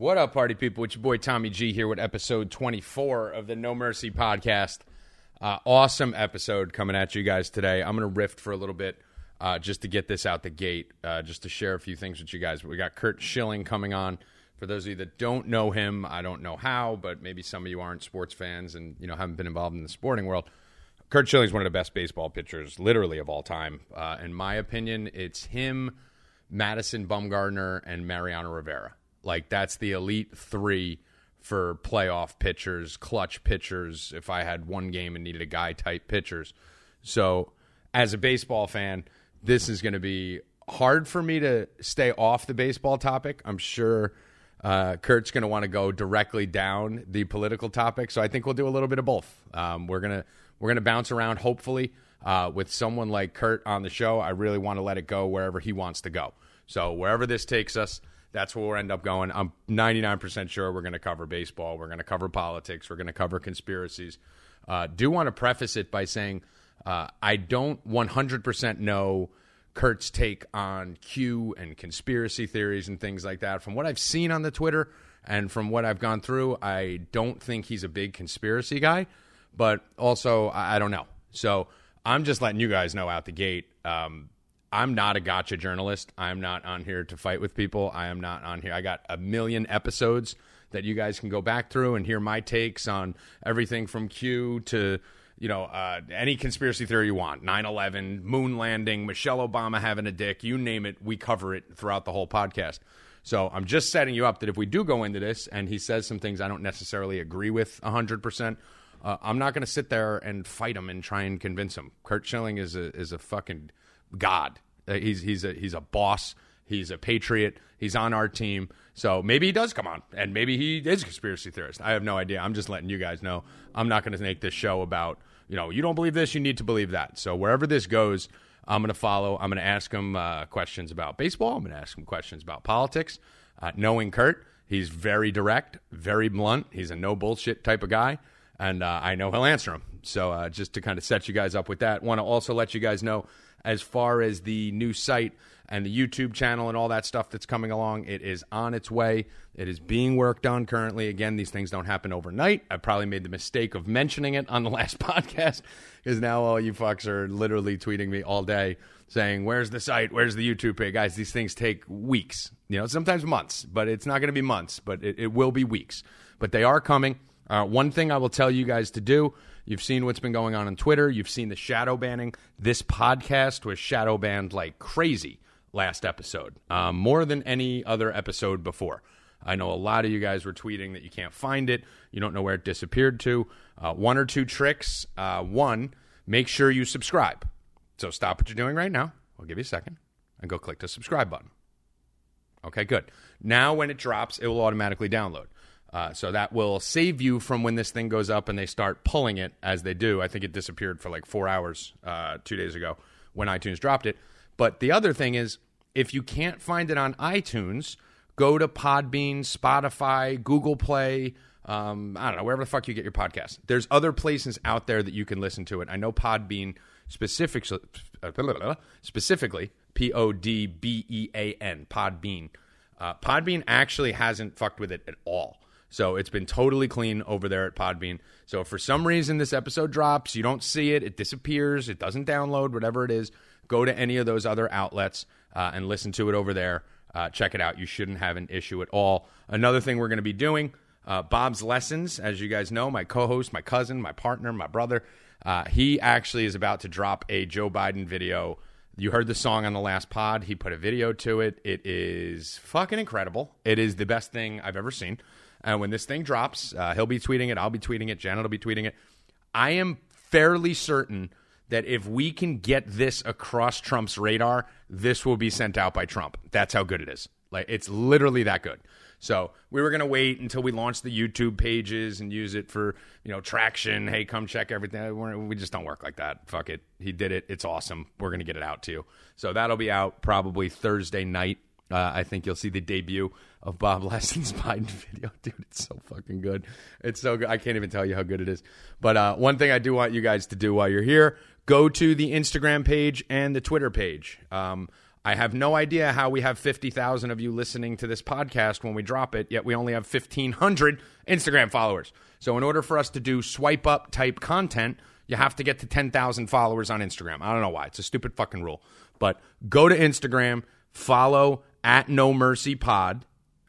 What up, party people? It's your boy Tommy G here with episode 24 of the No Mercy podcast. Uh, awesome episode coming at you guys today. I'm going to riff for a little bit uh, just to get this out the gate, uh, just to share a few things with you guys. We got Curt Schilling coming on. For those of you that don't know him, I don't know how, but maybe some of you aren't sports fans and you know haven't been involved in the sporting world. Curt Schilling is one of the best baseball pitchers, literally of all time. Uh, in my opinion, it's him, Madison Bumgarner, and Mariano Rivera. Like that's the elite three for playoff pitchers, clutch pitchers. If I had one game and needed a guy type pitchers, so as a baseball fan, this is going to be hard for me to stay off the baseball topic. I'm sure uh, Curt's going to want to go directly down the political topic, so I think we'll do a little bit of both. Um, we're gonna we're gonna bounce around. Hopefully, uh, with someone like Curt on the show, I really want to let it go wherever he wants to go. So wherever this takes us, that's where we'll end up going. I'm 99% sure we're going to cover baseball. We're going to cover politics. We're going to cover conspiracies. Uh, do want to preface it by saying uh, I don't 100% know Curt's take on Q and conspiracy theories and things like that. From what I've seen on the Twitter and from what I've gone through, I don't think he's a big conspiracy guy, but also I, I don't know. So I'm just letting you guys know out the gate. Um, I'm not a gotcha journalist. I'm not on here to fight with people. I am not on here. I got a million episodes that you guys can go back through and hear my takes on everything from Q to you know uh, any conspiracy theory you want 9-11 moon landing michelle obama having a dick you name it we cover it throughout the whole podcast so i'm just setting you up that if we do go into this and he says some things i don't necessarily agree with 100% uh, i'm not going to sit there and fight him and try and convince him curt schilling is a, is a fucking god. Uh, he's he's a he's a boss. He's a patriot. He's on our team. So maybe he does come on, and maybe he is a conspiracy theorist. I have no idea. I'm just letting you guys know. I'm not going to make this show about you know you don't believe this, you need to believe that. So wherever this goes, I'm going to follow. I'm going to ask him uh, questions about baseball. I'm going to ask him questions about politics. Uh, knowing Curt, he's very direct, very blunt. He's a no bullshit type of guy, and uh, I know he'll answer them. So uh, just to kind of set you guys up with that, want to also let you guys know as far as the new site and the YouTube channel and all that stuff that's coming along. It is on its way. It is being worked on currently. Again, these things don't happen overnight. I probably made the mistake of mentioning it on the last podcast because now all you fucks are literally tweeting me all day saying, Where's the site? Where's the YouTube page? Guys, these things take weeks, you know, sometimes months, but it's not going to be months, but it, it, will be weeks. But they are coming. Uh, one thing I will tell you guys to do You've seen what's been going on on Twitter. You've seen the shadow banning. This podcast was shadow banned like crazy last episode, um, more than any other episode before. I know a lot of you guys were tweeting that you can't find it. You don't know where it disappeared to. Uh, one or two tricks. Uh, one, make sure you subscribe. So stop what you're doing right now. I'll give you a second and go click the subscribe button. Okay, good. Now, when it drops, it will automatically download. Uh, so that will save you from when this thing goes up and they start pulling it as they do. I think it disappeared for like four hours uh, two days ago when iTunes dropped it. But the other thing is, if you can't find it on iTunes, go to Podbean, Spotify, Google Play. Um, I don't know wherever the fuck you get your podcast. There's other places out there that you can listen to it. I know Podbean specifically, specifically P O D B E A N, Podbean. Uh, Podbean actually hasn't fucked with it at all. So it's been totally clean over there at Podbean. So for some reason this episode drops, you don't see it, it disappears, it doesn't download, whatever it is, go to any of those other outlets uh, and listen to it over there. Uh, check it out. You shouldn't have an issue at all. Another thing we're going to be doing uh, Bob's Lessons, as you guys know, my co host, my cousin, my partner, my brother, uh, he actually is about to drop a Joe Biden video. You heard the song on the last pod. He put a video to it. It is fucking incredible. It is the best thing I've ever seen. And when this thing drops, uh, he'll be tweeting it. I'll be tweeting it. Janet will be tweeting it. I am fairly certain that if we can get this across Trump's radar, this will be sent out by Trump. That's how good it is. Like it's literally that good. So we were gonna wait until we launched the YouTube pages and use it for you know traction. Hey, come check everything. We just don't work like that. Fuck it. He did it. It's awesome. We're gonna get it out to you. So that'll be out probably Thursday night. Uh, I think you'll see the debut of Bob Lesson's Biden video. Dude, it's so fucking good. It's so good. I can't even tell you how good it is. But uh, one thing I do want you guys to do while you're here go to the Instagram page and the Twitter page. Um, I have no idea how we have 50,000 of you listening to this podcast when we drop it, yet we only have 1,500 Instagram followers. So, in order for us to do swipe up type content, you have to get to 10,000 followers on Instagram. I don't know why. It's a stupid fucking rule. But go to Instagram, follow at No Mercy Pod.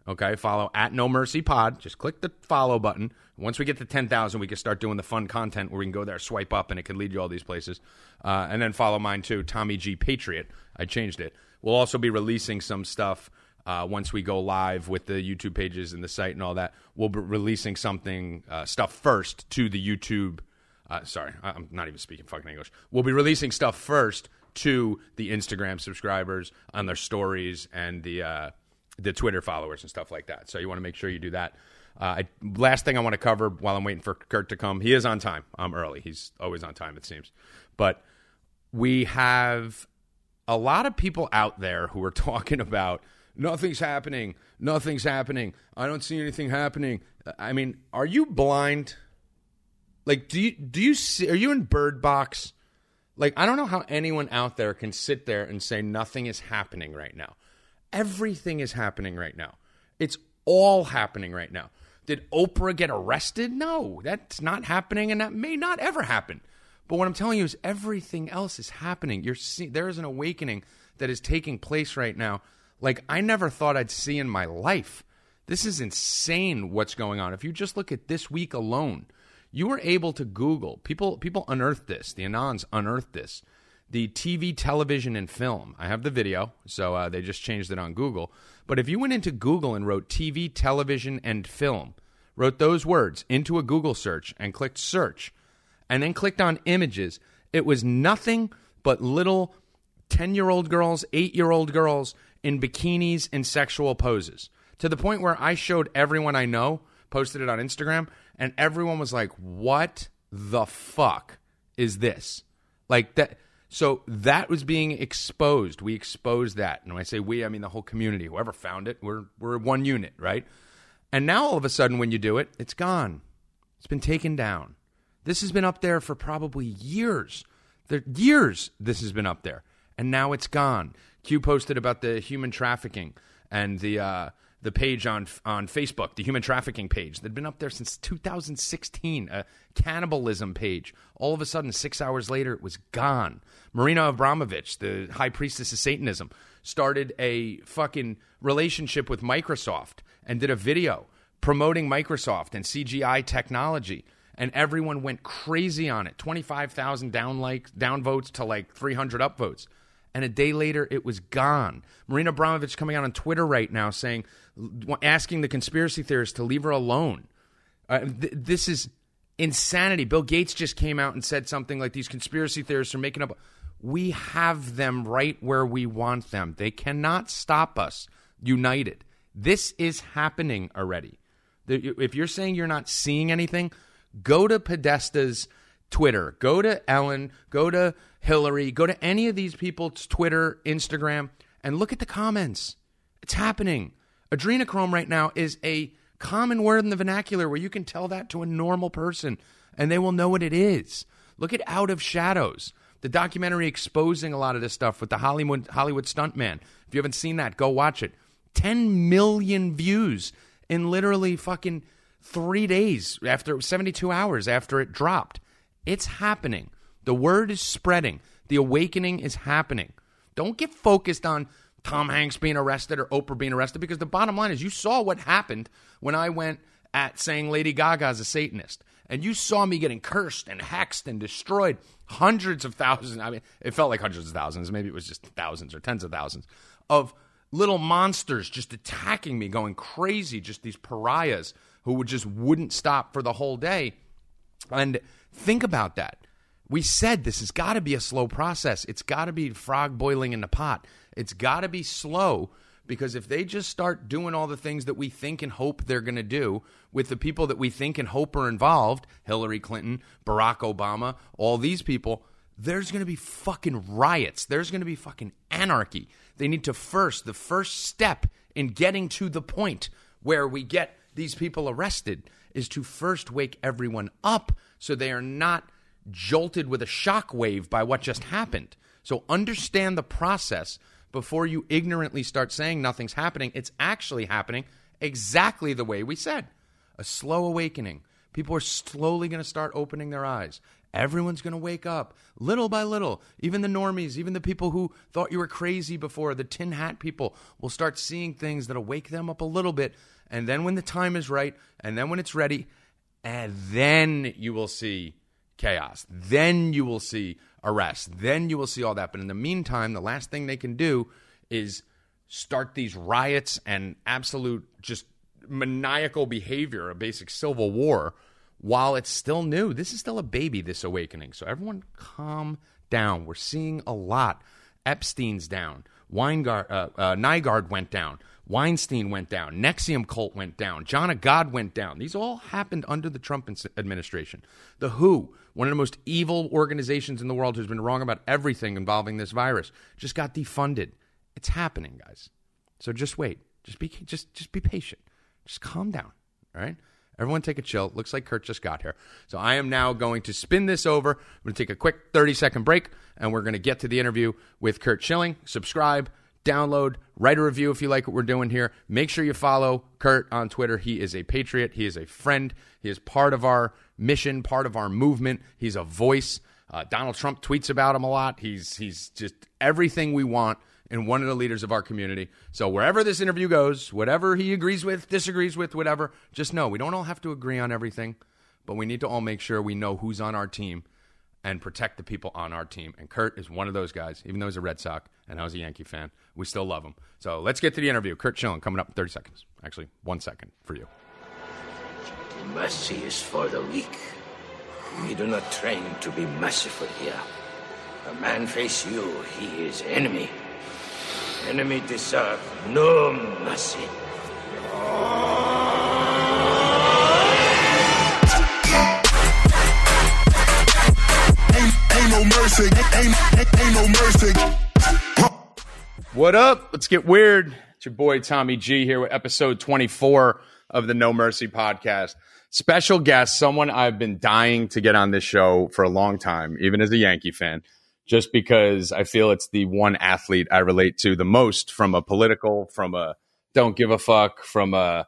Okay, follow at No Mercy Pod. Just click the follow button. Once we get to 10,000, we can start doing the fun content where we can go there, swipe up, and it can lead you all these places. Uh, and then follow mine too, Tommy G Patriot. I changed it. We'll also be releasing some stuff uh, once we go live with the YouTube pages and the site and all that. We'll be releasing something, uh, stuff first to the YouTube. Uh, sorry, I'm not even speaking fucking English. We'll be releasing stuff first to the Instagram subscribers on their stories and the uh, the Twitter followers and stuff like that. So you want to make sure you do that. Uh, I, last thing I want to cover while I'm waiting for Curt to come. He is on time. I'm early. He's always on time, it seems. But we have a lot of people out there who are talking about nothing's happening, nothing's happening. I don't see anything happening. I mean, are you blind? Like, do you do you see? Are you in Bird Box? Like, I don't know how anyone out there can sit there and say nothing is happening right now. Everything is happening right now. It's all happening right now. Did Oprah get arrested? No, that's not happening, and that may not ever happen. But what I'm telling you is everything else is happening. You're see- there is an awakening that is taking place right now, like I never thought I'd see in my life. This is insane what's going on. If you just look at this week alone, you were able to Google people. People unearthed this. The Anons unearthed this. The TV, television, and film. I have the video, so uh, they just changed it on Google. But if you went into Google and wrote TV, television, and film, wrote those words into a Google search and clicked search, and then clicked on images, it was nothing but little 10 year old girls, 8 year old girls in bikinis and sexual poses to the point where I showed everyone I know, posted it on Instagram, and everyone was like, What the fuck is this? Like that. So that was being exposed. We exposed that. And when I say we, I mean the whole community. Whoever found it, we're, we're one unit, right? And now all of a sudden, when you do it, it's gone. It's been taken down. This has been up there for probably years. The years this has been up there, and now it's gone. Q posted about the human trafficking and the uh, the page on on Facebook, the human trafficking page that'd been up there since 2016, a cannibalism page. All of a sudden, six hours later, it was gone. Marina Abramovich, the high priestess of Satanism, started a fucking relationship with Microsoft and did a video promoting Microsoft and CGI technology. And everyone went crazy on it. 25,000 down like down votes to like 300 upvotes and a day later it was gone. Marina Abramovich coming out on Twitter right now saying, asking the conspiracy theorists to leave her alone. Uh, th- this is insanity. Bill Gates just came out and said something like these conspiracy theorists are making up. We have them right where we want them. They cannot stop us united. This is happening already. If you're saying you're not seeing anything, go to Podesta's Twitter, go to Ellen, go to Hillary, go to any of these people's Twitter, Instagram, and look at the comments. It's happening. Adrenochrome right now is a common word in the vernacular where you can tell that to a normal person and they will know what it is. Look at Out of Shadows, the documentary exposing a lot of this stuff with the Hollywood Hollywood stuntman. If you haven't seen that, go watch it. 10 million views in literally fucking 3 days after 72 hours after it dropped. It's happening. The word is spreading. The awakening is happening. Don't get focused on Tom Hanks being arrested or Oprah being arrested because the bottom line is you saw what happened when I went at saying Lady Gaga's a Satanist. And you saw me getting cursed and hexed and destroyed. Hundreds of thousands. I mean, it felt like hundreds of thousands. Maybe it was just thousands or tens of thousands of little monsters just attacking me, going crazy, just these pariahs who would just wouldn't stop for the whole day. And think about that. We said this has got to be a slow process. It's got to be frog boiling in the pot. It's got to be slow because if they just start doing all the things that we think and hope they're going to do with the people that we think and hope are involved Hillary Clinton, Barack Obama, all these people there's going to be fucking riots. There's going to be fucking anarchy. They need to first, the first step in getting to the point where we get these people arrested is to first wake everyone up so they are not jolted with a shock wave by what just happened. So understand the process before you ignorantly start saying nothing's happening. It's actually happening exactly the way we said a slow awakening. People are slowly going to start opening their eyes. Everyone's going to wake up little by little. Even the normies, even the people who thought you were crazy before, the tin hat people, will start seeing things that'll wake them up a little bit. And then when the time is right, and then when it's ready, and then you will see chaos. Then you will see arrests. Then you will see all that. But in the meantime, the last thing they can do is start these riots and absolute just maniacal behavior, a basic civil war, while it's still new. This is still a baby, this awakening. So everyone calm down. We're seeing a lot. Epstein's down. Weingard, uh, uh, Nygard went down. Weinstein went down. NXIVM cult went down. John of God went down. These all happened under the Trump administration. The WHO, one of the most evil organizations in the world, who's been wrong about everything involving this virus, just got defunded. It's happening, guys. So just wait. Just be just just be patient. Just calm down. All right. Everyone take a chill. Looks like Curt just got here. So I am now going to spin this over. I'm going to take a quick 30 second break and we're going to get to the interview with Curt Schilling. Subscribe, download, write a review if you like what we're doing here. Make sure you follow Curt on Twitter. He is a patriot, he is a friend, he is part of our mission, part of our movement. He's a voice. Uh, Donald Trump tweets about him a lot. He's he's just everything we want and one of the leaders of our community. So wherever this interview goes, whatever he agrees with, disagrees with, whatever, just know we don't all have to agree on everything, but we need to all make sure we know who's on our team and protect the people on our team. And Curt is one of those guys, even though he's a Red Sox and I was a Yankee fan, we still love him. So let's get to the interview. Curt Schilling coming up in 30 seconds. Actually, one second for you. Mercy is for the weak. We do not train to be merciful here. A man face you, he is enemy. Enemy deserve no mercy. Ain't, no mercy. Ain't, ain't, ain't no mercy. What up? Let's get weird. It's your boy Tommy G here with episode 24 of the No Mercy podcast. Special guest, someone I've been dying to get on this show for a long time, even as a Yankee fan just because I feel it's the one athlete I relate to the most from a political, from a don't give a fuck, from a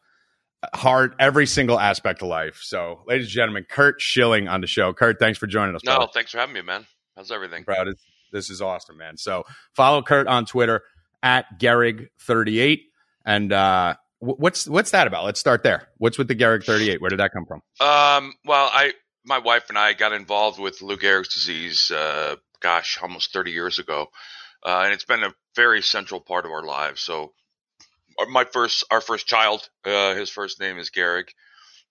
heart, every single aspect of life. So, ladies and gentlemen, Curt Schilling on the show. Curt, thanks for joining us. No, brother. thanks for having me, man. How's everything? Proud. This is awesome, man. So, follow Curt on Twitter at Gehrig38. And uh, what's what's that about? Let's start there. What's with the Gehrig38? Where did that come from? Um, well, I, my wife and I got involved with Lou Gehrig's disease, uh, gosh, almost 30 years ago. Uh, and it's been a very central part of our lives. So our- my first, our first child, uh, his first name is Gehrig.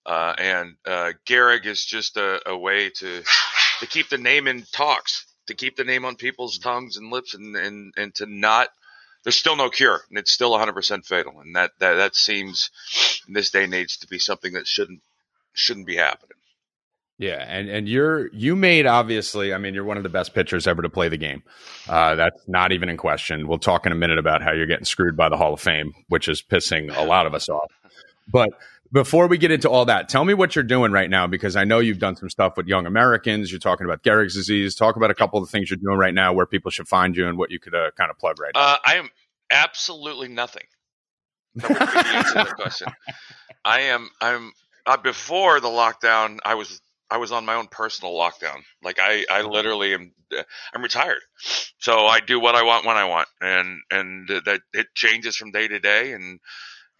Uh, and, uh, Gehrig is just a, a way to, to keep the name in talks, to keep the name on people's tongues and lips and, and, and to not, there's still no cure and it's still 100% fatal. And that, that, that seems in this day and age to be something that shouldn't, shouldn't be happening. Yeah, and and you're you made obviously. I mean, you're one of the best pitchers ever to play the game. Uh, that's not even in question. We'll talk in a minute about how you're getting screwed by the Hall of Fame, which is pissing a lot of us off. But before we get into all that, tell me what you're doing right now because I know you've done some stuff with young Americans. You're talking about Gehrig's disease. Talk about a couple of the things you're doing right now, where people should find you, and what you could uh, kind of plug right now. Uh, I am absolutely nothing. That would be the answer to the question. I am. I'm. Uh, before the lockdown, I was. I was on my own personal lockdown. Like I, I literally am. uh, I'm retired, so I do what I want when I want, and and that it changes from day to day. And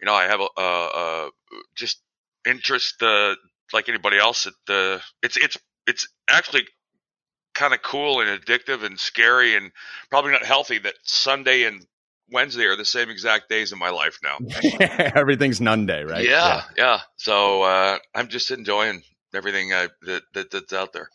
you know, I have a, a, a just interest, uh, like anybody else. It, uh, it's it's it's actually kind of cool and addictive and scary and probably not healthy that Sunday and Wednesday are the same exact days in my life now. Everything's none day, right? Yeah, yeah. So uh, I'm just enjoying everything I, that, that that's out there.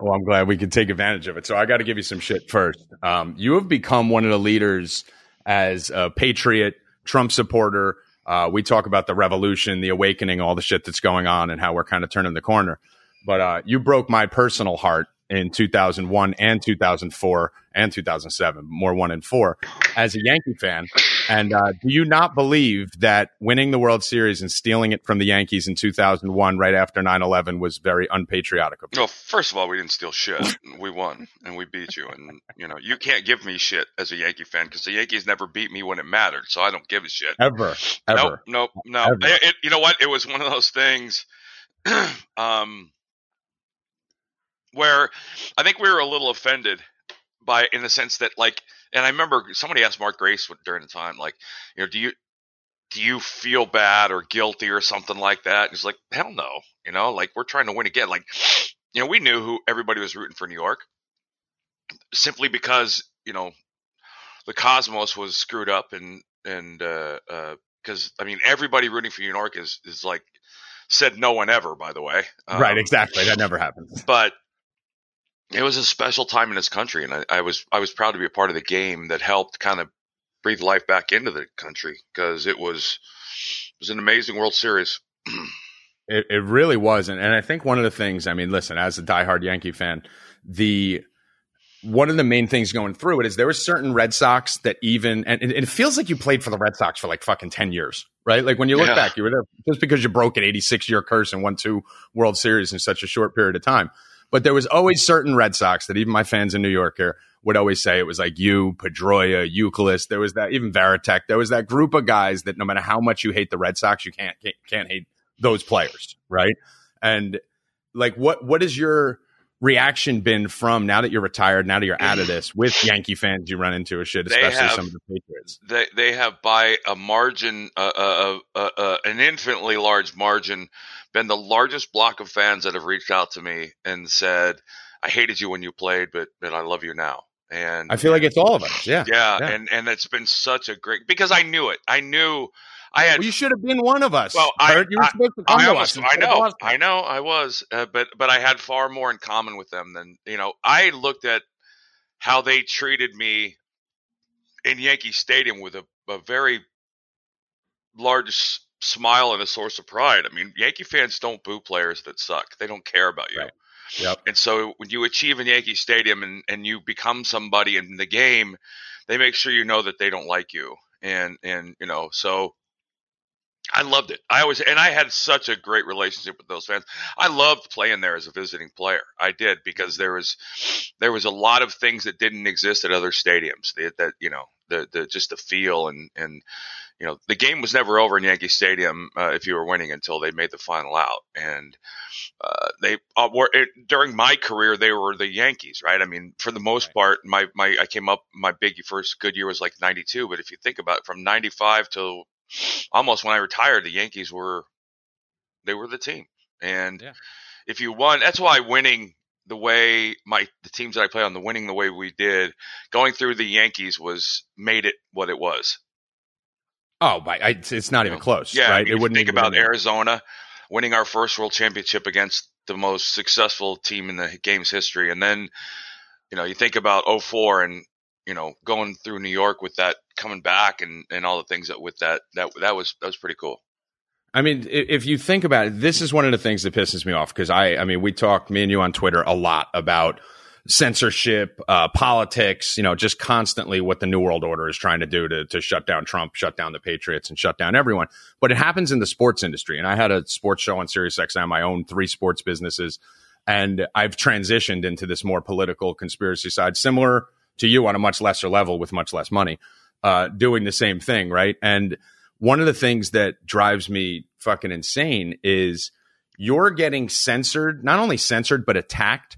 Well, I'm glad we could take advantage of it. So I got to give you some shit first. Um, you have become one of the leaders as a patriot, Trump supporter. Uh, we talk about the revolution, the awakening, all the shit that's going on, and how we're kind of turning the corner. But uh, you broke my personal heart in 2001 and 2004 and 2007, more one and four as a Yankee fan. And uh, do you not believe that winning the World Series and stealing it from the Yankees in 2001, right after 9 11, was very unpatriotic of you? Well, first of all, we didn't steal shit. We won and we beat you. And, you know, you can't give me shit as a Yankee fan because the Yankees never beat me when it mattered. So I don't give a shit. Ever. Ever. Nope. Nope. No. Ever. It, it- you know what? It was one of those things um, where I think we were a little offended by, in the sense that, like, and I remember somebody asked Mark Grace during the time, like, you know, do you, do you feel bad or guilty or something like that? And he's like, hell no. You know, like we're trying to win again. Like, you know, we knew who everybody was rooting for New York simply because, you know, the Cosmos was screwed up and, and, uh, uh, cause I mean, everybody rooting for New York is, is like said no one ever, by the way. right, Um, exactly. That never happens. but it was a special time in this country, and I, I was I was proud to be a part of the game that helped kind of breathe life back into the country because it was it was an amazing World Series. It, it really was, and, and I think one of the things. I mean, listen, as a diehard Yankee fan, the one of the main things going through it is there were certain Red Sox that even and, and it feels like you played for the Red Sox for like fucking ten years, right? Like when you look Yeah. back, you were there just because you broke an eighty six year curse and won two World Series in such a short period of time. But there was always certain Red Sox that even my fans in New York here would always say it was like you, Pedroia, Youkilis. There was that even Varitek. There was that group of guys that no matter how much you hate the Red Sox, you can't can't, can't hate those players, right? And like, what what is your reaction been from now that you're retired, now that you're out of this, with Yankee fans you run into or shit, especially have- some of the Patriots? They they have by a margin, uh, uh, uh, uh, an infinitely large margin, been the largest block of fans that have reached out to me and said, "I hated you when you played, but but I love you now." And I feel like it's all of us. Yeah. yeah, yeah. and and it's been such a great because I knew it. I knew I had Well, you should have been one of us. Well, I- you were I- supposed to come I to almost, us. I know, I know, I was, uh, but but I had far more in common with them than you know. I looked at how they treated me in Yankee Stadium with a, a very large smile and a source of pride. I mean, Yankee fans don't boo players that suck; they don't care about you. Right. Yep. And so when you achieve in Yankee Stadium and, and you become somebody in the game, they make sure you know that they don't like you. And and you know, so I loved it. I always and I had such a great relationship with those fans. I loved playing there as a visiting player. I did because there was there was a lot of things that didn't exist at other stadiums. That, that you know, the the just the feel and and you know, the game was never over in Yankee Stadium uh, if you were winning until they made the final out. And uh, they uh, were it, during my career they were the Yankees, right? I mean, for the most Right. part, my my I came up my big first good year was like '92, but if you think about it, from '95 till almost when I retired, the Yankees were they were the team. And Yeah. if you won, that's why winning the way my the teams that I play on, the winning the way we did, going through the Yankees was made it what it was. Oh, but I, it's, not even close. Yeah, right? I mean, you wouldn't think about be- Arizona winning our first world championship against the most successful team in the game's history, and then you know you think about 04 and you know going through New York with that coming back and and all the things that with that that that was that was pretty cool. I mean, if you think about it, this is one of the things that pisses me off because I, I mean, we talk, me and you on Twitter a lot about censorship, uh, politics, you know, just constantly what the New World Order is trying to do to, to shut down Trump, shut down the Patriots, and shut down everyone. But it happens in the sports industry. And I had a sports show on SiriusXM. I own three sports businesses, and I've transitioned into this more political conspiracy side, similar to you on a much lesser level with much less money, uh, doing the same thing, right? And one of the things that drives me fucking insane is you're getting censored, not only censored, but attacked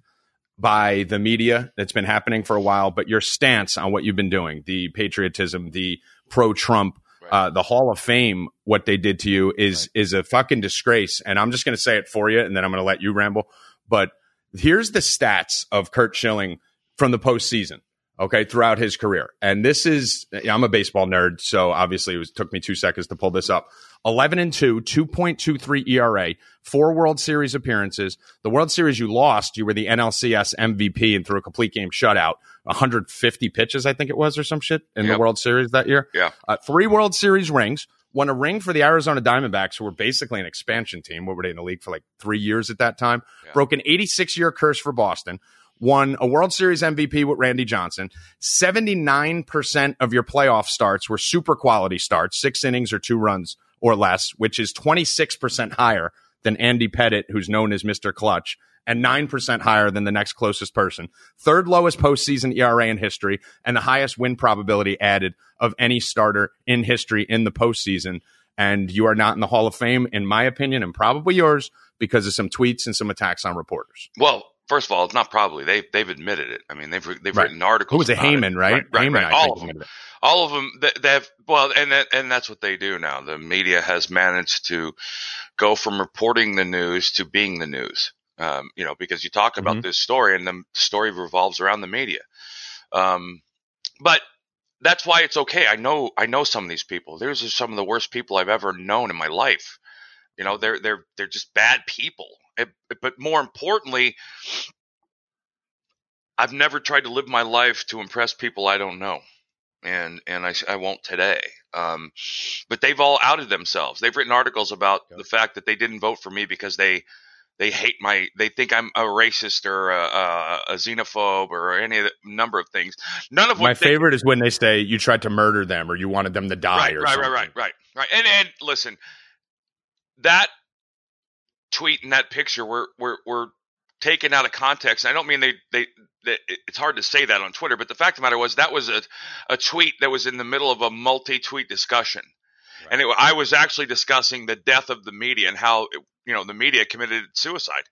by the media that's been happening for a while, but your stance on what you've been doing, the patriotism, the pro Trump, Right. uh, the Hall of Fame, what they did to you is is a fucking disgrace. And I'm just going to say it for you, and then I'm going to let you ramble. But here's the stats of Curt Schilling from the postseason. Okay, throughout his career, and this is I'm a baseball nerd, so obviously it was, took me two seconds to pull this up. 11 and 2, 2.23 ERA, four World Series appearances. The World Series you lost, you were the NLCS MVP and threw a complete game shutout. 150 pitches, I think it was, or some shit in the World Series that year. Yeah. Uh, three World Series rings. Won a ring for the Arizona Diamondbacks, who were basically an expansion team. What were they in the league for like three years at that time? Yeah. Broke an 86 year curse for Boston. Won a World Series MVP with Randy Johnson. 79% of your playoff starts were super quality starts, six innings or two runs or less, which is 26% higher than Andy Pettitte, who's known as Mr. Clutch, and 9% higher than the next closest person. Third lowest postseason ERA in history, and the highest win probability added of any starter in history in the postseason. And you are not in the Hall of Fame, in my opinion, and probably yours, because of some tweets and some attacks on reporters. Well, first of all, it's not probably they they've admitted it. I mean, they've they've Right. written articles. Who was it? about Heyman, right? Right, right, Heyman, right. All of them. all of them they, have well and that, and that's what they do now the media has managed to go from reporting the news to being the news um, you know because you talk about Mhm. this story and the story revolves around the media um, but that's why it's okay i know i know some of these people these are some of the worst people i've ever known in my life you know they're they're they're just bad people but more importantly i've never tried to live my life to impress people i don't know and and I, I won't today. Um, but they've all outed themselves. They've written articles about Yep. the fact that they didn't vote for me because they they hate my they think I'm a racist or a, a, a xenophobe or any of the number of things. None of My they, favorite is when they say you tried to murder them or you wanted them to die right, or right, something. right, right, right, right. And and listen, that tweet and that picture were were were taken out of context. I don't mean they they. they it's hard to say that on Twitter, but the fact of the matter was that was a, a tweet that was in the middle of a multi-tweet discussion, and it, I was actually discussing the death of the media and how you know the media committed suicide,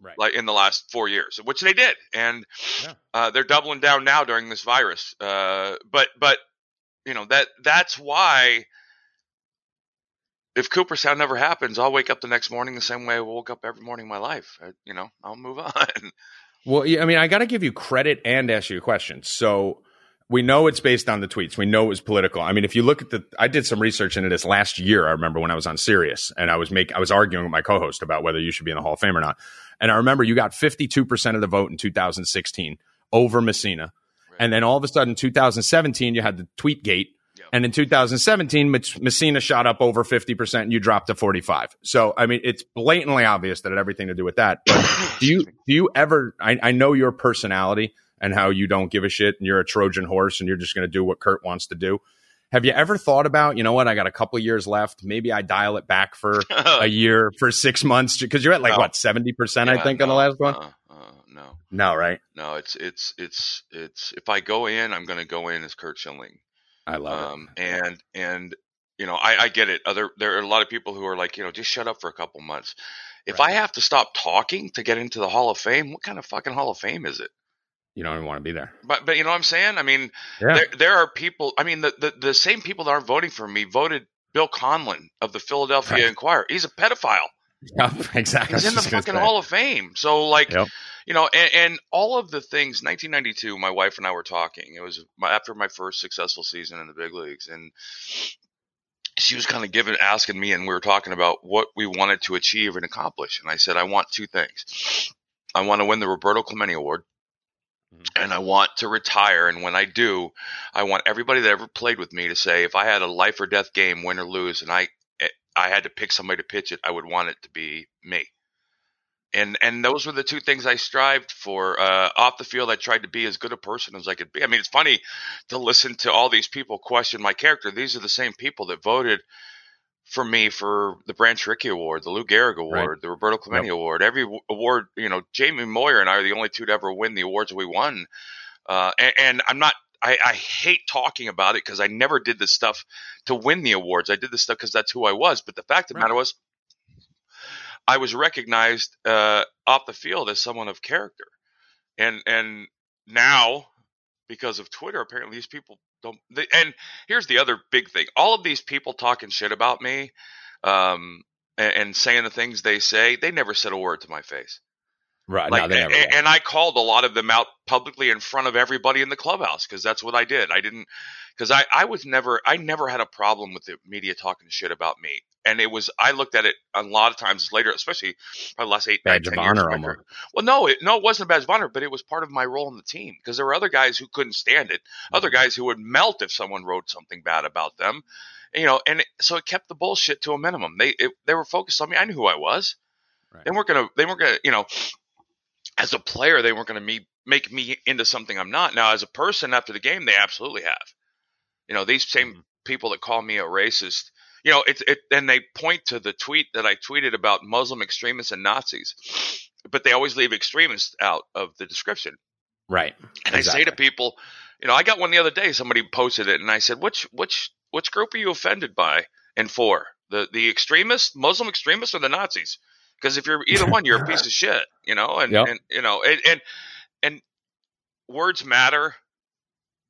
Right. like in the last four years, which they did, and Yeah. uh, they're doubling down now during this virus. Uh, but but you know that that's why if Cooperstown never happens, I'll wake up the next morning the same way I woke up every morning in my life. I, you know, I'll move on. Well, yeah, I mean, I got to give you credit and ask you a question. So we know it's based on the tweets. We know it was political. I mean, if you look at the, I did some research into this last year. I remember when I was on Sirius and I was make, I was arguing with my co-host about whether you should be in the Hall of Fame or not. And I remember you got 52% of the vote in 2016 over Mussina. And then all of a sudden, 2017, you had the tweet gate. And in 2017, Mussina shot up over 50% and you dropped to 45. So, I mean, it's blatantly obvious that it had everything to do with that. But do you, do you ever, I, I know your personality and how you don't give a shit and you're a Trojan horse and you're just going to do what Curt wants to do. Have you ever thought about, you know what, I got a couple years left. Maybe I dial it back for a year, for six months, because you're at like No. what, 70%, I Yeah, think, on the last one? Uh, uh, no, No, right? no. It's it's it's it's. If I go in, I'm going to go in as Curt Schilling. I love um, and and you know I, I get it. Other there are a lot of people who are like, you know, just shut up for a couple months. If Right. I have to stop talking to get into the Hall of Fame, what kind of fucking Hall of Fame is it? it. You don't even want to be there. But but you know what I'm saying? I mean, Yeah. there there are people. I mean, the, the the same people that aren't voting for me voted Bill Conlin of the Philadelphia Right. Inquirer. He's a pedophile. Yep, exactly. He's in the fucking Hall of Fame. So like, Yep. you know, and, and all of the things. 1992, my wife and I were talking. It was my, after my first successful season in the big leagues, and she was kind of giving, asking me, and we were talking about what we wanted to achieve and accomplish. And I said, I want two things. I want to win the Roberto Clemente Award. Mhm. And I want to retire. And when I do, I want everybody that ever played with me to say, if I had a life or death game, win or lose, and I I had to pick somebody to pitch it, I would want it to be me. And and those were the two things I strived for. Uh, off the field, I tried to be as good a person as I could be. I mean, it's funny to listen to all these people question my character. These are the same people that voted for me for the Branch Rickey Award, the Lou Gehrig Award, Right. the Roberto Clemente Award. Every award, you know, Jamie Moyer and I are the only two to ever win the awards we won. Uh, and, and I'm not. I, I hate talking about it because I never did this stuff to win the awards. I did this stuff because that's who I was. But the fact of the Right. matter was, I was recognized uh, off the field as someone of character, and and now because of Twitter, apparently these people don't. They, and here's the other big thing: all of these people talking shit about me, um, and, and saying the things they say, they never said a word to my face. Right. Like, no, and, and I called a lot of them out publicly in front of everybody in the clubhouse because that's what I did. I didn't because I I was never I never had a problem with the media talking shit about me, and it was I looked at it a lot of times later, especially probably last eight nine of ten years. honor almost. Well, no, it, no, it wasn't a badge of honor, but it was part of my role in the team because there were other guys who couldn't stand it, other Mm-hmm. guys who would melt if someone wrote something bad about them, you know, and it, so it kept the bullshit to a minimum. They it, they were focused on me. I knew who I was. Right. They weren't gonna. They weren't gonna. You know. As a player, they weren't going to me make me into something I'm not. Now, as a person, after the game, they absolutely have. You know, these same Mhm. people that call me a racist, you know, it's it, and they point to the tweet that I tweeted about Muslim extremists and Nazis, but they always leave extremists out of the description. Right. And I say to people, you know, I got one the other day. Somebody posted it, and I said, "Which which which group are you offended by and for? The the extremists, Muslim extremists, or the Nazis? Because if you're either one, you're a piece of shit, you know. And Yep. and you know, and, and and words matter,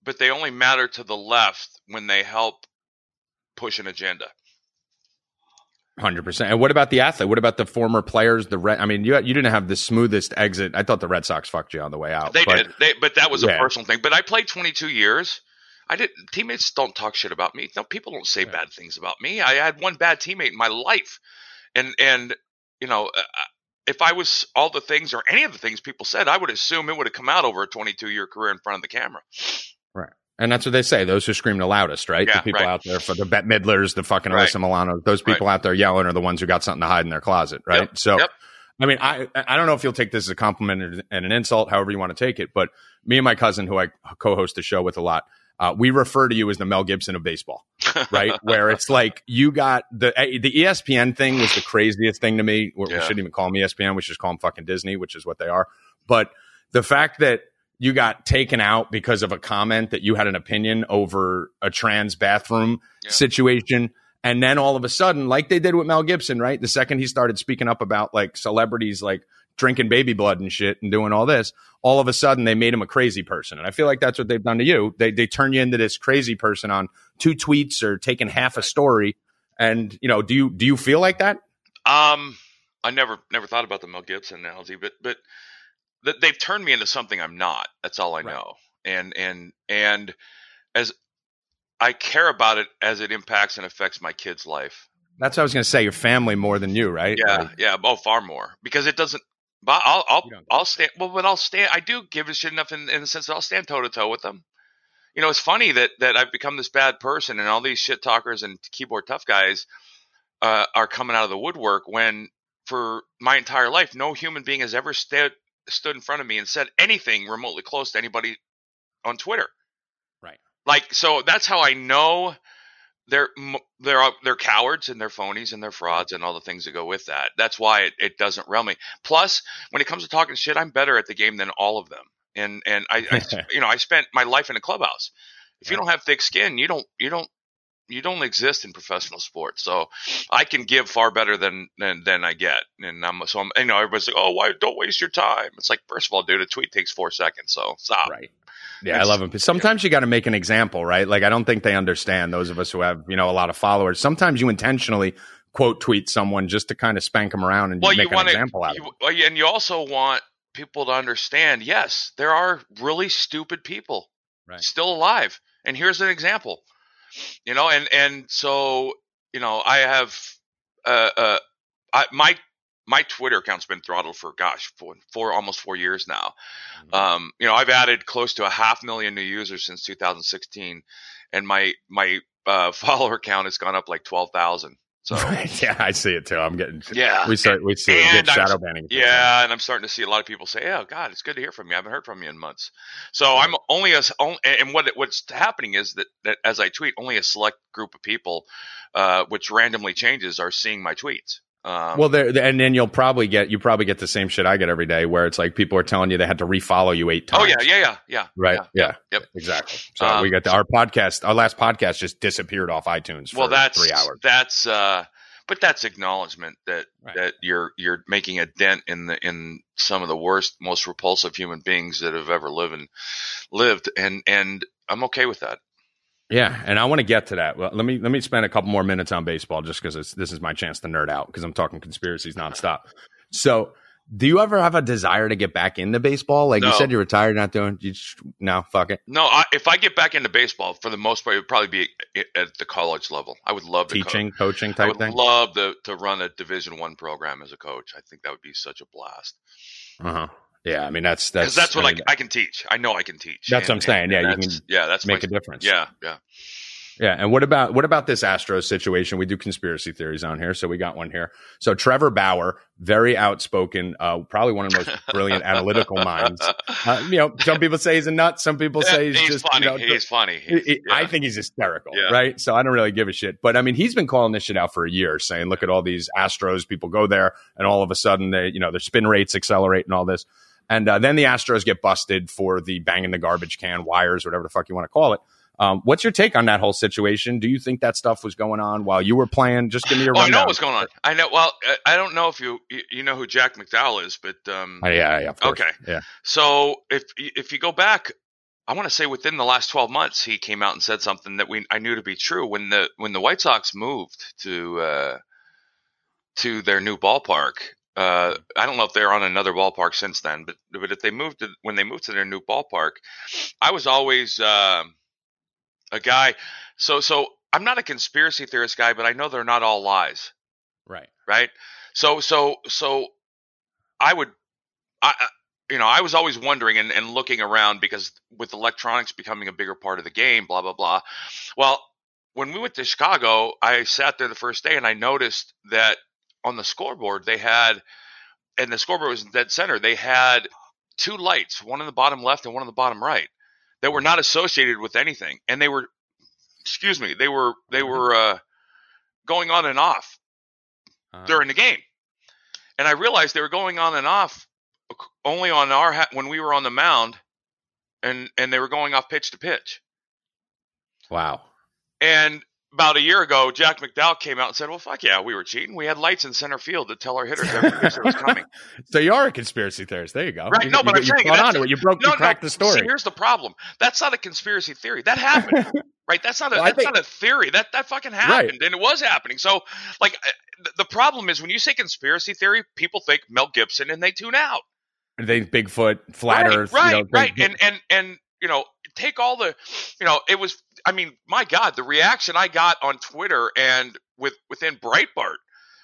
but they only matter to the left when they help push an agenda. Hundred percent. And what about the athlete? What about the former players? The Red. I mean, you you didn't have the smoothest exit. I thought the Red Sox fucked you on the way out. They but- did, they, but that was a Yeah. personal thing. But I played 22 years. I did. Teammates don't talk shit about me. No, people don't say Yeah. bad things about me. I had one bad teammate in my life, and and you know, uh, if I was all the things or any of the things people said, I would assume it would have come out over a 22 year career in front of the camera. Right. And that's what they say. Those who scream the loudest, right? Yeah, the people right. out there for the Bette Midlers, the fucking Right. Alyssa Milano, those people out there yelling are the ones who got something to hide in their closet, right? Yep, So, yep. I mean, I I don't know if you'll take this as a compliment and and an insult, however you want to take it, but me and my cousin, who I co-host the show with a lot, uh, we refer to you as the Mel Gibson of baseball, right? Where it's like you got the eh, the ESPN thing was the craziest thing to me. We Yeah. shouldn't even call them ESPN; we should just call them fucking Disney, which is what they are. But the fact that you got taken out because of a comment that you had an opinion over a trans bathroom Yeah. situation. And then all of a sudden, like they did with Mel Gibson, right? The second he started speaking up about like celebrities like drinking baby blood and shit and doing all this, all of a sudden they made him a crazy person. And I feel like that's what they've done to you. They they turn you into this crazy person on two tweets or taking half a story. And you know, do you do you feel like that? Um, I never never thought about the Mel Gibson analogy, but but th- they've turned me into something I'm not. That's all I Right. know. And and and as I care about it as it impacts and affects my kid's life. That's what I was gonna say, your family more than you, right? Yeah, Like, yeah, oh, far more because it doesn't. But I'll I'll I'll stand. Well, but I'll stand. I do give a shit enough in, in the sense that I'll stand toe to toe with them. You know, it's funny that that I've become this bad person, and all these shit talkers and keyboard tough guys uh, are coming out of the woodwork. When for my entire life, no human being has ever stood stood in front of me and said anything remotely close to anybody on Twitter. Right. Like so, that's how I know they're they're they're cowards and they're phonies and they're frauds and all the things that go with that. That's why it, it doesn't realm me. Plus, when it comes to talking shit, I'm better at the game than all of them. And and I, I you know I spent my life in a clubhouse. If you don't have thick skin, you don't you don't you don't exist in professional sports. So I can give far better than than, than I get. And I'm so I'm you know everybody's like, oh why don't waste your time. It's like first of all, dude, a tweet takes four seconds. So stop. Right. Yeah, I love them. Sometimes you got to make an example, right? Like I don't think they understand those of us who have you know a lot of followers. Sometimes you intentionally quote tweet someone just to kind of spank them around and well, make you an want example out of well, and you also want people to understand. Yes, there are really stupid people Right. still alive, and here's an example. You know, and and so you know, I have uh, uh, I, my my Twitter account's been throttled for gosh, for, for almost four years now. Mm-hmm. Um, you know, I've added close to a half million new users since 2016, and my my uh, follower count has gone up like twelve thousand. So yeah, I see it too. I'm getting yeah, we start we see it And get shadow banning. yeah, and I'm starting to see a lot of people say, "Oh God, it's good to hear from you. I haven't heard from you in months." So I'm only a only, and what what's happening is that, that as I tweet, only a select group of people, uh, which randomly changes, are seeing my tweets. Um, Well, there and then you'll probably get you probably get the same shit I get every day, where it's like people are telling you they had to refollow you eight times. oh yeah, yeah, yeah, yeah, Right. yeah, Yeah. yep. Exactly. So Um, we got the, our podcast. Our last podcast just disappeared off iTunes for Well, that's three hours. That's uh, but that's acknowledgement that Right. that you're you're making a dent in the in some of the worst, most repulsive human beings that have ever lived and lived, and and I'm okay with that. Yeah, and I want to get to that. Well, let me let me spend a couple more minutes on baseball just because this is my chance to nerd out because I'm talking conspiracies nonstop. So, do you ever have a desire to get back into baseball? Like you said, you're retired, not doing. You just, no, fuck it. No, I, if I get back into baseball, for the most part, it would probably be at- the college level. I would love to co- Teaching, coaching I would thing. love to to run a Division One program as a coach. I think that would be such a blast Uh huh. Yeah, I mean that's that's that's what I, mean, I, can teach. I know I can teach. That's what I'm saying. Yeah, you can yeah, that's make my, a difference. Yeah, yeah. Yeah, and what about what about this Astros situation? We do conspiracy theories on here, so we got one here. So Trevor Bauer, very outspoken, uh, probably one of the most brilliant analytical minds. Uh, you know, some people say he's a nut, some people say he's, he's just funny. You know, he's funny. He's- he- yeah. I think he's hysterical, Yeah. right? So I don't really give a shit. But I mean, he's been calling this shit out for a year, saying, "Look at all these Astros. People go there, and all of a sudden, they, you know, their spin rates accelerate and all this." And uh, then the Astros get busted for the banging the garbage can wires, whatever the fuck you want to call it. Um, what's your take on that whole situation? Do you think that stuff was going on while you were playing? Just give me your Oh, I know what's going on. I know. Well, I- I don't know if you you- know who Jack McDowell is, but um, Oh, yeah, yeah. Okay. yeah. So if if you go back, I want to say within the last twelve months, he came out and said something that we I knew to be true when the when the White Sox moved to uh, to their new ballpark. Uh, I don't know if they're on another ballpark since then, but but if they moved to when they moved to their new ballpark, I was always um a guy. So so I'm not a conspiracy theorist guy, but I know they're not all lies Right. right? So so so I would I I- you know I was always wondering and, and looking around because with electronics becoming a bigger part of the game, blah blah blah. Well, when we went to Chicago, I sat there the first day and I noticed that on the scoreboard they had, and the scoreboard was in dead center. They had two lights, one in the bottom left and one in the bottom right, that were not associated with anything, and they were, excuse me, they were they were uh, going on and off Uh, during the game. And I realized they were going on and off only on our ha- when we were on the mound, and and they were going off pitch to pitch. wow. And about a year ago, Jack McDowell came out and said, "Well, fuck yeah, we were cheating. We had lights in center field to tell our hitters every pitch that was coming." So you are a conspiracy theorist. There you go. Right, You, no, you, but I'm you saying caught on to it. You broke. no, you cracked no. the story. See, here's the problem. That's not a conspiracy theory. That happened. right? That's not a Well, that's think- not a theory. That that fucking happened, and it was happening. So, like, uh, the, the problem is when you say conspiracy theory, people think Mel Gibson and they tune out. they Bigfoot, flat right, Earth, right, you know, right, and and and you know, take all the, you know, it was. I mean, my God, the reaction I got on Twitter and with within Breitbart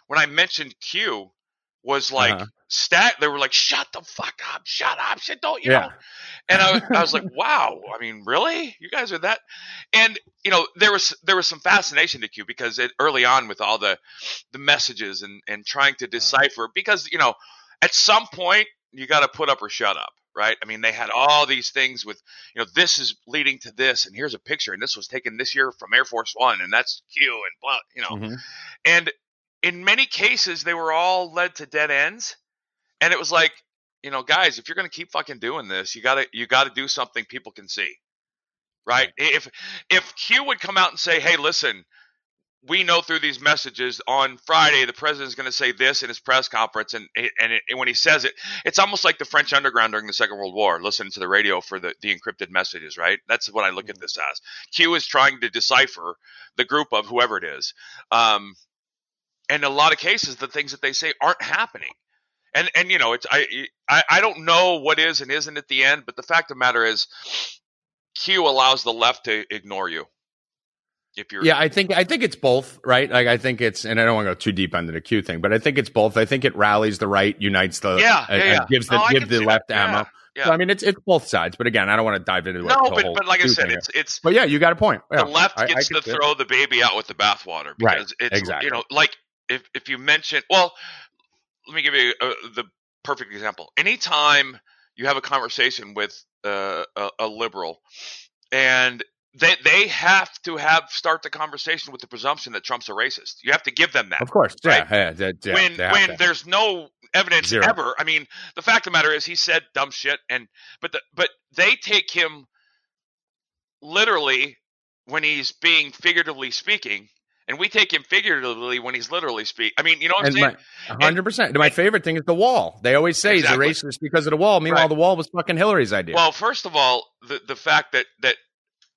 when I mentioned Q was like Uh-huh. stat. They were like, "Shut the fuck up! Shut up! Shit, don't you Yeah. know?" And I, was- I was like, "Wow! I mean, really? You guys are that?" And you know, there was there was some fascination to Q because it, early on with all the the messages and and trying Uh-huh. to decipher because you know at some point you got to put up or shut up right? I mean they had all these things with you know this is leading to this and here's a picture and this was taken this year from air force one and that's q and blah you know. Mhm. and in many cases they were all led to dead ends and it was like you know guys if you're going to keep fucking doing this you got to you got to do something people can see. Right. If if q would come out and say hey listen we know through these messages on Friday the president's going to say this in his press conference, and and, it, and when he says it, it's almost like the French underground during the Second World War, listening to the radio for the, the encrypted messages. Right? That's what I look at this as. Q is trying to decipher the group of whoever it is, um, and in a lot of cases, the things that they say aren't happening. And and you know, it's I I, I don't know what is and isn't at the end, but the fact of the matter is, Q allows the left to ignore you. If you're Yeah, I think I think it's both, right? Like I think it's, and I don't want to go too deep into the Q thing, but I think it's both. I think it rallies the right, unites the, Yeah, and, yeah, yeah. gives the Oh, give the left that. Ammo. yeah. So, I mean, it's it's both sides. But again, I don't want to dive into it. no, but but like I said, it's it's But yeah, you got a point. Yeah, the left I- I gets to see it. throw the baby out with the bathwater Right, it's exactly. you know like if if you mention well, let me give you uh the perfect example. Anytime you have a conversation with uh, a, a liberal, and they they have to have start the conversation with the presumption that Trump's a racist. You have to give them that Of course, Right. yeah, yeah, yeah, when when there's no evidence Zero. ever. I mean, the fact of the matter is he said dumb shit, and but the, but they take him literally when he's being figuratively speaking, and we take him figuratively when he's literally speak. I mean, you know what I'm saying? hundred percent. My favorite thing is the wall. They always say Exactly. he's a racist because of the wall. Meanwhile, Right. the wall was fucking Hillary's idea. Well, first of all, the the fact that that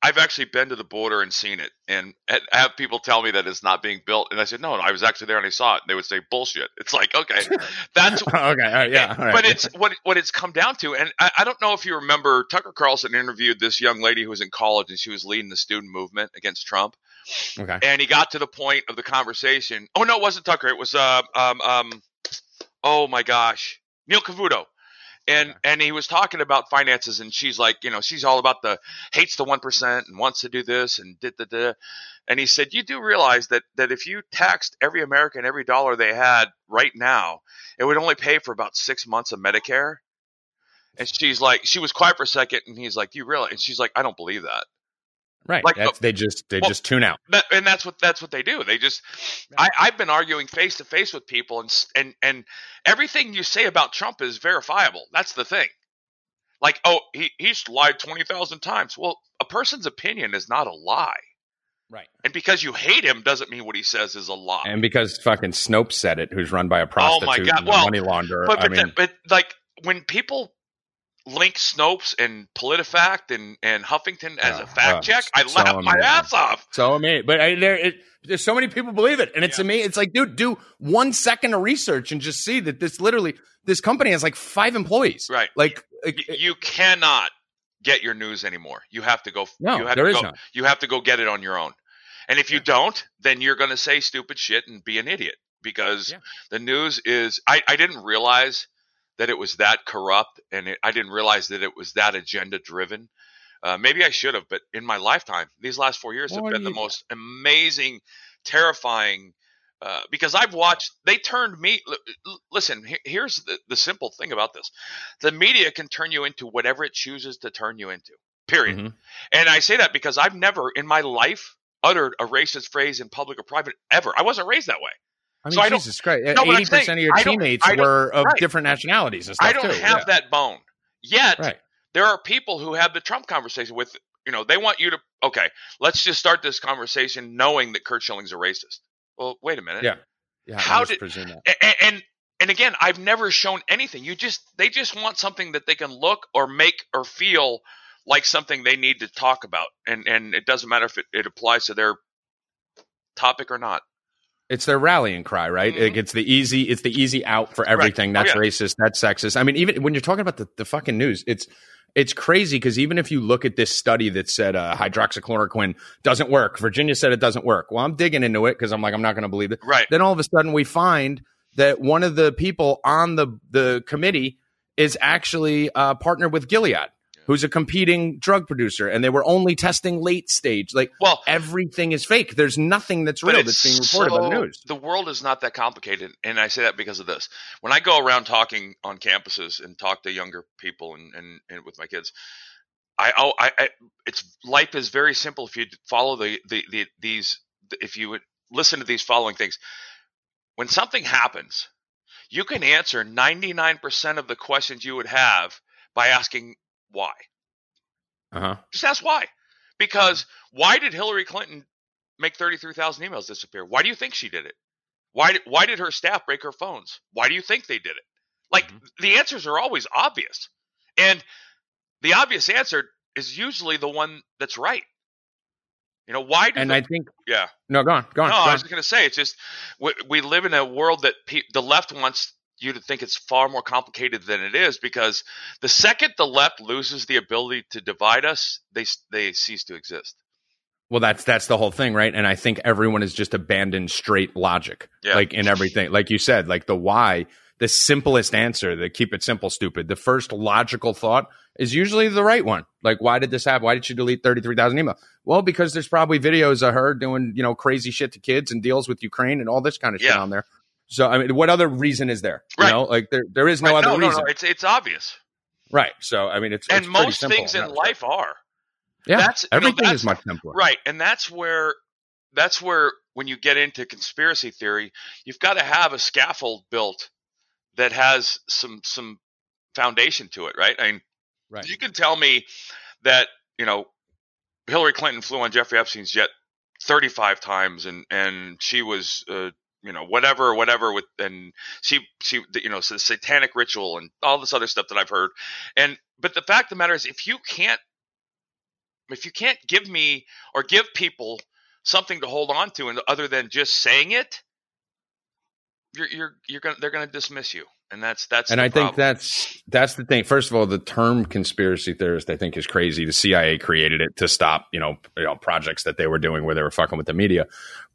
I've actually been to the border and seen it, and have people tell me that it's not being built, and I said, no, no, I was actually there and I saw it. And they would say bullshit. It's like, okay, that's okay, all right, yeah, all right. but it's what what it's come down to, and I, I don't know if you remember Tucker Carlson interviewed this young lady who was in college and she was leading the student movement against Trump, okay. and he got to the point of the conversation. Oh no, it wasn't Tucker. It was uh, um um oh my gosh, Neil Cavuto, and and he was talking about finances, and she's like, you know, she's all about the hates the one percent and wants to do this and did the da. And he said, you do realize that that if you taxed every American every dollar they had right now, it would only pay for about six months of Medicare. And she's like, she was quiet for a second, and he's like, you realize?" And she's like, "I don't believe that." Right. Like, That's, oh, they just they well, just tune out. That, and that's what that's what they do. They just I, I've been arguing face to face with people, and and and everything you say about Trump is verifiable. That's the thing. Like, oh, he he's lied twenty thousand times. Well, a person's opinion is not a lie, Right. and because you hate him doesn't mean what he says is a lie. And because fucking Snopes said it, who's run by a prostitute Oh my God. and a Well, money launderer. but I mean, that- but like when people link Snopes and PolitiFact and and Huffington as Oh, a fact oh, check, I so laugh my ass off. so amazing. But I, there, it, there's so many people believe it, and it's Yeah. amazing. It's like, dude, do one second of research and just see that this literally this company has like five employees. Right. Like, like, you cannot get your news anymore. You have to go. No, you have there to is go, none. You have to go get it on your own. And if you don't, then you're going to say stupid shit and be an idiot because Yeah. the news is. I, I didn't realize that it was that corrupt, and it, I didn't realize that it was that agenda driven. Uh, maybe I should have, but in my lifetime, these last four years Well, have been the most amazing, terrifying. Uh, because I've watched, they turned me. l- Listen, he- here's the, the simple thing about this: the media can turn you into whatever it chooses to turn you into. Period. Mhm. And I say that because I've never in my life uttered a racist phrase in public or private ever. I wasn't raised that way. I mean, So I Jesus Christ, No, but I'm eighty percent of your teammates were of right. different nationalities and stuff I don't too. have yeah. that bone. Yet Right. there are people who have the Trump conversation with, you know, they want you to, okay, let's just start this conversation knowing that Curt Schilling's a racist. Well, wait a minute. Yeah. Yeah, How did- presume that. and, and and again i've never shown anything you just they just want something that they can look or make or feel like something they need to talk about and and it doesn't matter if it, it applies to their topic or not It's their rallying cry, right? Mhm. Like, it's the easy, it's the easy out for everything. Oh, That's yeah. racist. That's sexist. I mean, even when you're talking about the, the fucking news, it's it's crazy because even if you look at this study that said uh, hydroxychloroquine doesn't work, Virginia said it doesn't work. Well, I'm digging into it because I'm like, I'm not going to believe it. right Then all of a sudden, we find that one of the people on the the committee is actually uh, partnered with Gilead, who's a competing drug producer, and they were only testing late stage. Like well everything is fake. There's nothing that's real that's being reported on the news. the world is not that complicated and i say that because of this when i go around talking on campuses and talk to younger people and and, and with my kids I, oh, I, I, it's life is very simple if you follow the, the, the these, if you would listen to these following things. When something happens, you can answer 99% of the questions you would have by asking why. Uh huh. Just ask why. Because why did Hillary Clinton make 33,000 emails disappear? Why do you think she did it? Why did, why did her staff break her phones? Why do you think they did it? Like Mhm. the answers are always obvious. And the obvious answer is usually the one that's right. You know, why do And the, I think yeah. no, go on, go on. No, go I was going to say it's just we, we live in a world that pe- the left wants you to think it's far more complicated than it is because the second the left loses the ability to divide us, they they cease to exist. Well, that's that's the whole thing, right? And I think everyone has just abandoned straight logic, Yeah. like in everything. Like you said, like the why, the simplest answer, the keep it simple, stupid. The first logical thought is usually the right one. Like, why did this happen? Why did she delete thirty three thousand emails? Well, because there's probably videos of her doing you know crazy shit to kids and deals with Ukraine and all this kind of shit Yeah. on there. So, I mean, what other reason is there? You Right. know, like there there is no Right, other no, no, reason, no, it's it's obvious, right? So, I mean, it's and it's most things in life are yeah, that's- you know, everything that's- is much simpler, right, and that's where that's where when you get into conspiracy theory, you've got to have a scaffold built that has some some foundation to it, right? I mean, Right. you can tell me that you know Hillary Clinton flew on Jeffrey Epstein's jet 35 times and and she was uh, you know whatever whatever with and she she you know so satanic ritual and all this other stuff that I've heard and but the fact of the matter is if you can't if you can't give me or give people something to hold on to and other than just saying it you're you're you're gonna they're gonna dismiss you and that's that's and the I think that's that's the thing. First of all, the term conspiracy theorist I think is crazy. The CIA created it to stop, you know, you know, projects that they were doing where they were fucking with the media.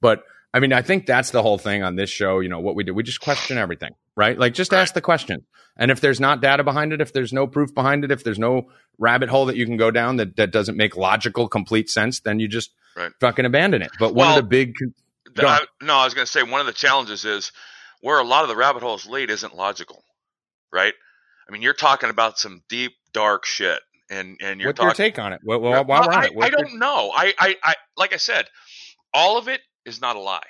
But I mean, I think that's the whole thing on this show. You know, what we do, we just question everything, right? Like, just ask the question. And if there's not data behind it, if there's no proof behind it, if there's no rabbit hole that you can go down that, that doesn't make logical, complete sense, then you just Right. fucking abandon it. But one Well, of the big, The- I, no, I was going to say one of the challenges is where a lot of the rabbit holes lead isn't logical, right? I mean, you're talking about some deep, dark shit, and and you're what's your talking. take on it? Well, well, Well, while we're on I, it, I don't know. I, I, I, like I said, all of it is not a lie,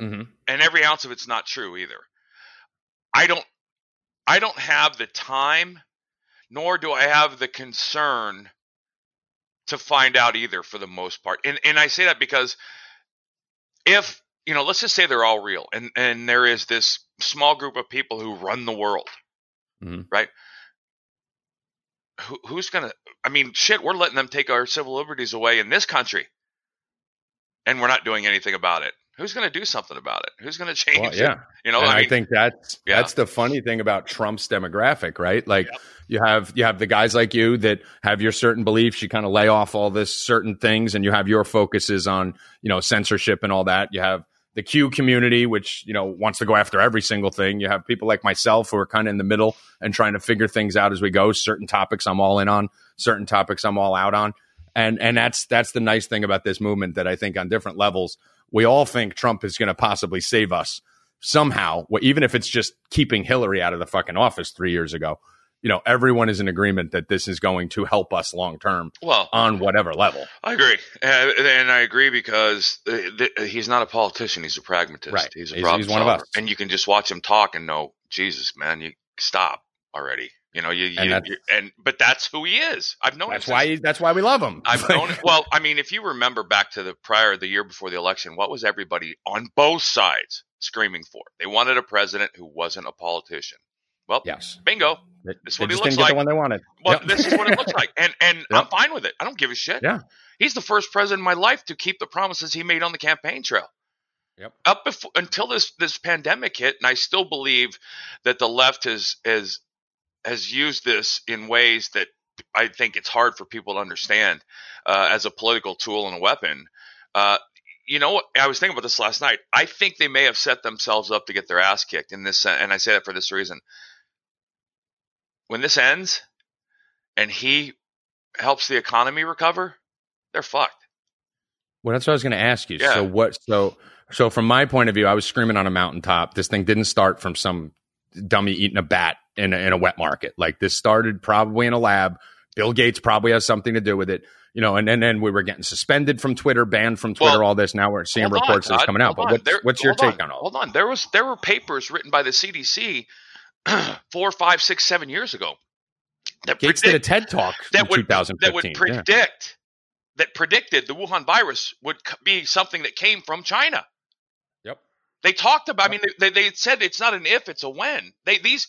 Mhm. and every ounce of it's not true either. I don't, I don't have the time, nor do I have the concern to find out either for the most part. And and I say that because if you know, let's just say they're all real, and and there is this small group of people who run the world, Mhm. right? Who, who's gonna? I mean, shit, we're letting them take our civil liberties away in this country, and we're not doing anything about it. Who's gonna do something about it? Who's gonna change Well, it? yeah. You know, and I, I, think that's Yeah. that's the funny thing about Trump's demographic, right? Like you have you have the guys like you that have your certain beliefs. You kind of lay off all this certain things, and you have your focuses on you know censorship and all that. You have the Q community, which you know wants to go after every single thing. You have people like myself who are kind of in the middle and trying to figure things out as we go. Certain topics I'm all in on, certain topics I'm all out on, and and that's that's the nice thing about this movement that I think on different levels we all think Trump is going to possibly save us somehow, even if it's just keeping Hillary out of the fucking office three years ago. You know, everyone is in agreement that this is going to help us long term well, on whatever level. I agree, uh, and I agree because uh, th- he's not a politician; he's a pragmatist. Right. He's a He's- problem he's one of us. and you can just watch him talk and know, Jesus, man, you stop already. You know, you, you And and, and but that's who he is. I've known That's him why. since- that's why we love him. I've known. Well, I mean, if you remember back to the prior, the year before the election, what was everybody on both sides screaming for? They wanted a president who wasn't a politician. Well, Yes, bingo. This is what he looks like. the one they wanted. Well, Yep. this is what it looks like, and and I'm fine with it. I don't give a shit. Yeah. he's the first president in my life to keep the promises he made on the campaign trail. Yep. Up before until this this pandemic hit, and I still believe that the left is has has used this in ways that I think it's hard for people to understand uh, as a political tool and a weapon. Uh, you know. I was thinking about this last night. I think they may have set themselves up to get their ass kicked in this, and I say that for this reason. When this ends, and he helps the economy recover, they're fucked. Well, that's what I was going to ask you. Yeah. So what? So so from my point of view, I was screaming on a mountaintop. This thing didn't start from some dummy eating a bat in a, in a wet market. Like this started probably in a lab. Bill Gates probably has something to do with it. You know, and then then we were getting suspended from Twitter, banned from Twitter. Well, all this. Now we're seeing Hold on, reports that's coming out. But on. what's, There- what's your take on all? Hold on. There was there were papers written by the CDC four, five, six, seven years ago that Gates did a TED talk that in would 2015. that would yeah. predict that predicted the Wuhan virus would be something that came from China. Yep. They talked about. I mean, they, they said it's not an if, it's a when. They these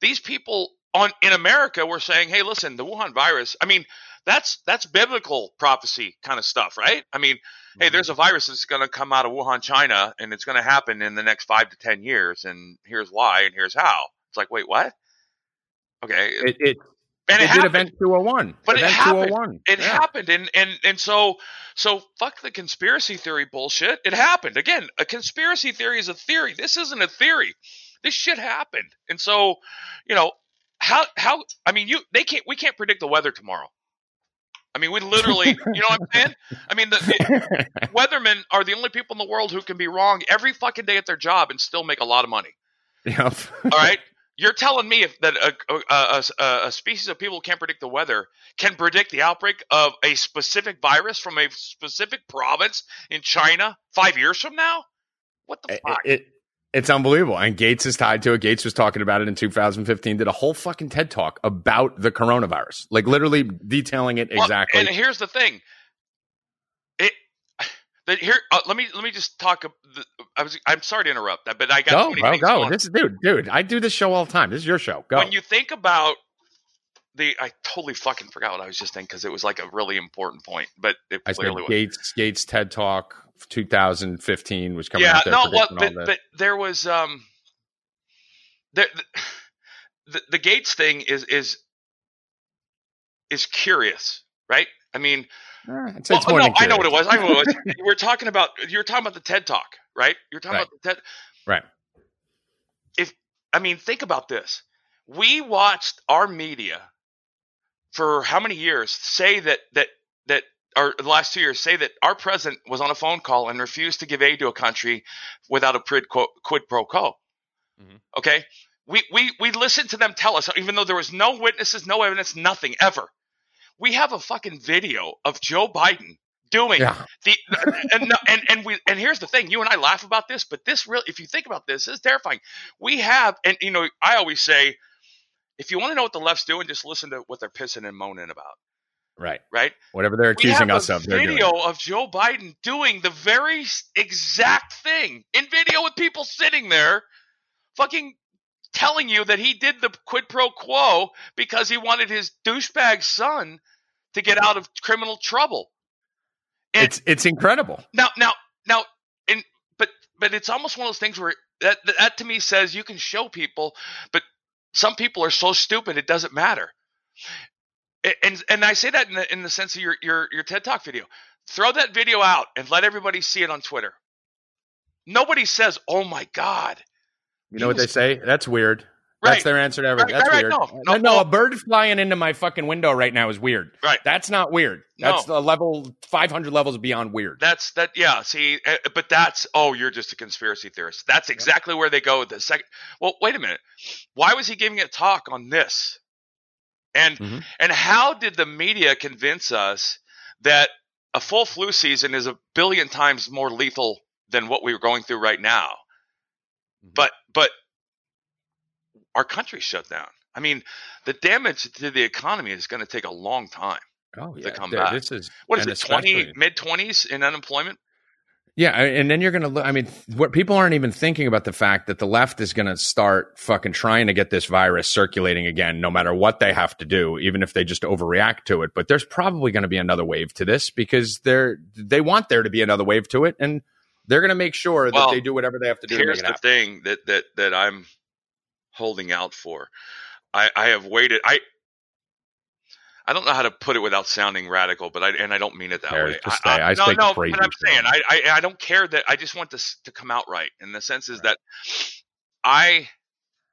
these people on in America were saying, "Hey, listen, the Wuhan virus. I mean, that's that's biblical prophecy kind of stuff, right? I mean, hey, Mm-hmm. there's a virus that's going to come out of Wuhan, China, and it's going to happen in the next five to ten years, and here's why, and here's how. It's like, wait, what? Okay, It, it, and it, it, did happened. Event 201. But it happened. 201. It Yeah. happened, and and and so so fuck the conspiracy theory bullshit. It happened again. A conspiracy theory is a theory. This isn't a theory. This shit happened, and so you know how how I mean you they can't we can't predict the weather tomorrow. I mean, we literally, you know what I'm saying? I mean, the, the weathermen are the only people in the world who can be wrong every fucking day at their job and still make a lot of money. Yep. All right. You're telling me if that a, a, a, a species of people who can't predict the weather can predict the outbreak of a specific virus from a specific province in China five years from now? What the it, fuck? it- it's unbelievable. And Gates is tied to it. Gates was talking about it in 2015, did a whole fucking TED talk about the coronavirus, like literally detailing it Well, exactly. and here's the thing. It that here. Uh, let me let me just talk. the- I was. I'm sorry to interrupt that, but I got go, too many go, things go. going. This is, dude, dude, I do this show all the time. This is your show. Go. When you think about the, I totally fucking forgot what I was just thinking because it was like a really important point, but it I said clearly was. Gates, Gates TED talk 2015 was coming yeah, out no, well, predicting but, but there was um, there, the the Gates thing is is is curious, right? I mean, I'd Well, it's no, I know what it was. I know what it was. We're talking about. You're talking about the TED Talk, right? You're talking Right. about the TED. Right. If I mean, think about this. We watched our media for how many years say that that that or the last two years say that our president was on a phone call and refused to give aid to a country without a quid, quid pro quo. Mhm. Okay, we we we listened to them tell us, even though there was no witnesses, no evidence, nothing ever. We have a fucking video of Joe Biden doing Yeah. the and, and and we and here's the thing you and i laugh about this but this really if you think about this, this is terrifying we have and you know i always say if you want to know what the left's doing just listen to what they're pissing and moaning about Right. right Whatever they're accusing us of, video of joe biden doing the very exact thing in video with people sitting there fucking telling you that he did the quid pro quo because he wanted his douchebag son to get out of criminal trouble And- It's it's incredible. now, now, now, and but but it's almost one of those things where that that to me says you can show people, but some people are so stupid it doesn't matter. And and I say that in the in the sense of your your your TED Talk video. Throw that video out and let everybody see it on Twitter. Nobody says, "Oh my God!" You know what they say? That's weird. Right. That's their answer to everything. Right, That's right, weird. No, no, no, a bird flying into my fucking window right now is weird. Right. That's not weird. That's No. the level 500 levels beyond weird. That's that. Yeah. See, uh, but that's oh, you're just a conspiracy theorist. That's exactly where they go. with The second. Well, wait a minute. Why was he giving a talk on this? And Mhm. and how did the media convince us that a full flu season is a billion times more lethal than what we were going through right now? Mhm. But but our country shut down. I mean, the damage to the economy is going to take a long time. oh, to come back. This is What is it? Twenty mid twenties in unemployment. Yeah, and then you're going to look. I mean, what people aren't even thinking about the fact that the left is going to start fucking trying to get this virus circulating again, no matter what they have to do, even if they just overreact to it. But there's probably going to be another wave to this because they're they want there to be another wave to it, and they're going to make sure Well, that they do whatever they have to do. To make here's it the happen. thing that that that I'm holding out for. I I have waited. I I don't know how to put it without sounding radical, but I and I don't mean it that way. just say, I no, no, but I'm saying. I, I I don't care that I just want this to come out right. In the sense is that I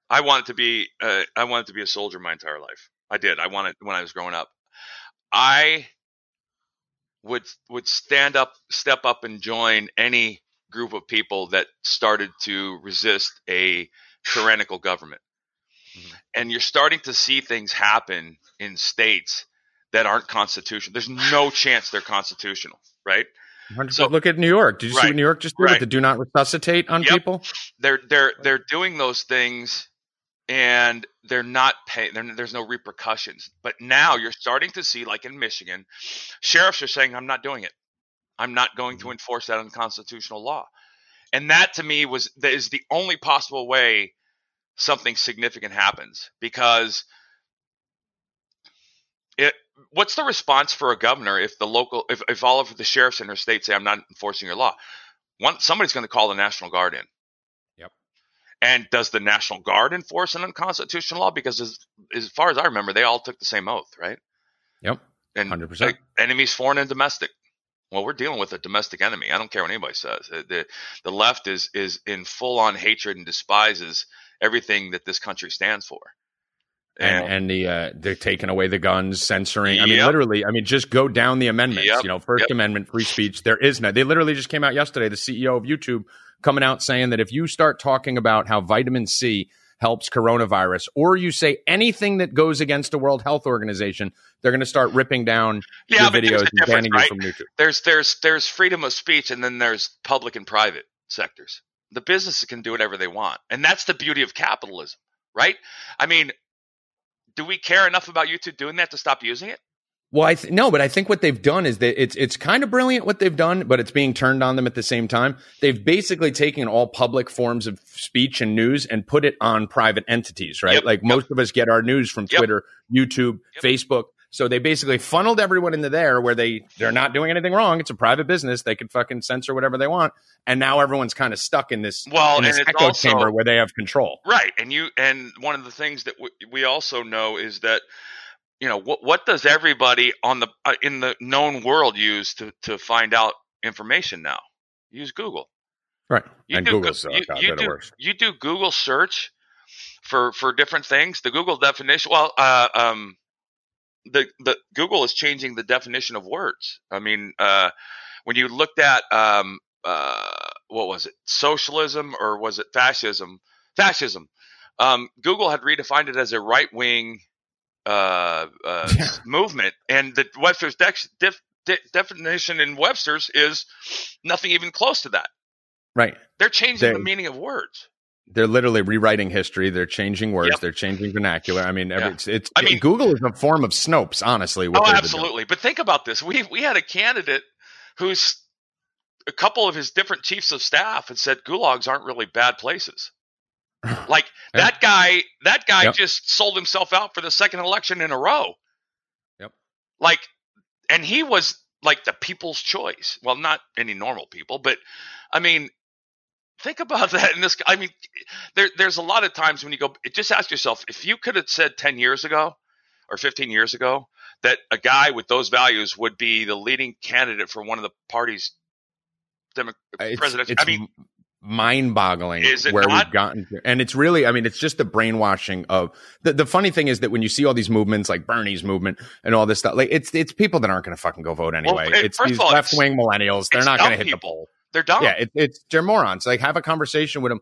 I wanted to be uh, I wanted to be a soldier my entire life. I did. I wanted when I was growing up. I would would stand up, step up, and join any group of people that started to resist a tyrannical government. Mhm. And you're starting to see things happen in states that aren't constitutional. There's no chance they're constitutional, right? So look at New York. Did you see what New York just did right. with the do not resuscitate on Yep. people? They're they're they're doing those things and they're not paying there's no repercussions. But now you're starting to see like in Michigan, sheriffs are saying I'm not doing it. I'm not going to enforce that unconstitutional law. And that to me was that is the only possible way something significant happens because it what's the response for a governor if the local if, if all of the sheriffs in her state say I'm not enforcing your law? One somebody's going to call the National Guard in. Yep. And does the National Guard enforce an unconstitutional law? Because as, as far as I remember, they all took the same oath, right? Yep. And 100%. like, enemies, foreign and domestic. Well, we're dealing with a domestic enemy. I don't care what anybody says. Uh, The the left is is in full on hatred and despises everything that this country stands for. and, and the uh, they're taking away the guns, censoring. I mean, Yep. literally. I mean, just go down the amendments. Yep. You know, First Yep. Amendment, free speech. There is no. They literally just came out yesterday. The CEO of YouTube coming out saying that if you start talking about how vitamin C helps coronavirus, or you say anything that goes against the World Health Organization, they're going to start ripping down yeah, your videos and banning right? you from YouTube. there's there's there's freedom of speech and then there's public and private sectors the businesses can do whatever they want and that's the beauty of capitalism right i mean do we care enough about youtube doing that to stop using it Well, I th- no, but I think what they've done is that it's it's kind of brilliant what they've done, but it's being turned on them at the same time. They've basically taken all public forms of speech and news and put it on private entities, right? Yep, like yep. most of us get our news from Yep. Twitter, YouTube. Facebook. So they basically funneled everyone into there where they they're not doing anything wrong. It's a private business; they can fucking censor whatever they want. And now everyone's kind of stuck in this Well, in this echo also- chamber where they have control. right and you and one of the things that we, we also know is that you know what what does everybody on the uh, in the known world use to to find out information now? Use Google. Right. You and do, Google's Go- uh, you, you do you do Google search for for different things. The Google definition. Well, uh, um, the the Google is changing the definition of words. I mean, uh, when you looked at um, uh, what was it, socialism or was it fascism? Fascism. Um, Google had redefined it as a right wing uh, uh, Yeah. movement, and the Webster's dex def, de- definition in Webster's is nothing even close to that. Right. They're changing They- the meaning of words. They're literally rewriting history. They're changing words. Yep. They're changing vernacular. I mean, every, Yeah. it's, it's I mean- Google is a form of Snopes, honestly. Oh, they've been doing. absolutely. But think about this. We we had a candidate who's a couple of his different chiefs of staff had said gulags aren't really bad places. Like Yeah. that guy, that guy Yep. just sold himself out for the second election in a row. Yep. Like, and he was like the people's choice. Well, not any normal people, but I mean, think about that. In this, I mean, there, there's a lot of times when you go, just ask yourself if you could have said 10 years ago or 15 years ago that a guy with those values would be the leading candidate for one of the parties Demo- uh, It's, presidential. I mean, mind-boggling where not? we've gotten to. and it's really i mean it's just the brainwashing of the, the funny thing is that when you see all these movements like bernie's movement and all this stuff like it's it's people that aren't going to fucking go vote anyway it- it's these all, left-wing millennials they're not going to hit the people. poll they're dumb. yeah it, it's they're morons like have a conversation with them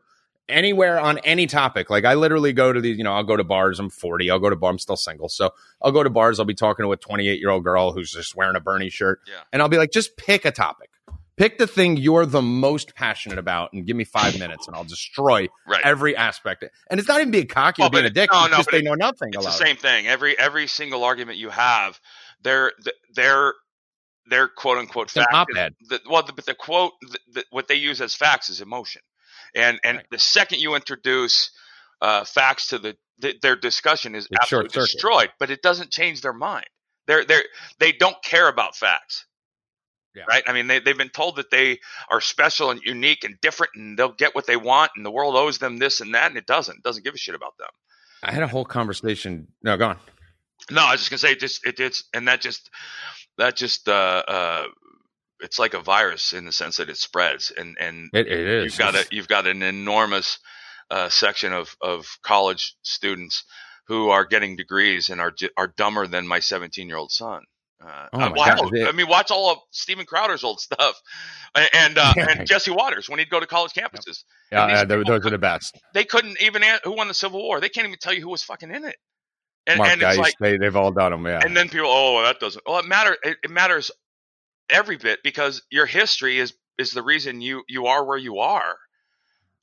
anywhere on any topic like i literally go to these you know i'll go to bars i'm 40 i'll go to bar i'm still single so i'll go to bars i'll be talking to a 28 year old girl who's just wearing a bernie shirt Yeah. and i'll be like just pick a topic pick the thing you're the most passionate about and give me five minutes and i'll destroy Right. every aspect and it's not even being cocky or Well, but being a dick no, it's no, just they it- know nothing it's the same thing. Every every single argument you have, their their their quote unquote fact. The, well, the, but the quote, the, the, what they use as facts is emotion, and and Right. the second you introduce uh, facts to the, the their discussion is It's absolutely destroyed. But it doesn't change their mind. They're they're they don't care about facts. Yeah. Right. I mean, they, they've been told that they are special and unique and different, and they'll get what they want, and the world owes them this and that, and it doesn't. It doesn't give a shit about them. i had a whole conversation no go on No, I was just gonna say it just it, it's and that just that just uh uh it's like a virus in the sense that it spreads and and it, it is you've got a you've got an enormous uh, section of of college students who are getting degrees and are are dumber than my 17 year old son. Uh, Oh my well, God. I mean, watch all of Steven Crowder's old stuff, and and, uh, Yeah. and Jesse Watters when he'd go to college campuses. yeah, yeah, those those are the best They couldn't even who won the Civil War. They can't even tell you who was fucking in it. And, mark and it's Geist, like, they, they've all done them yeah and then people, oh, well, that doesn't. Well, it matter. It, it matters every bit because your history is is the reason you you are where you are.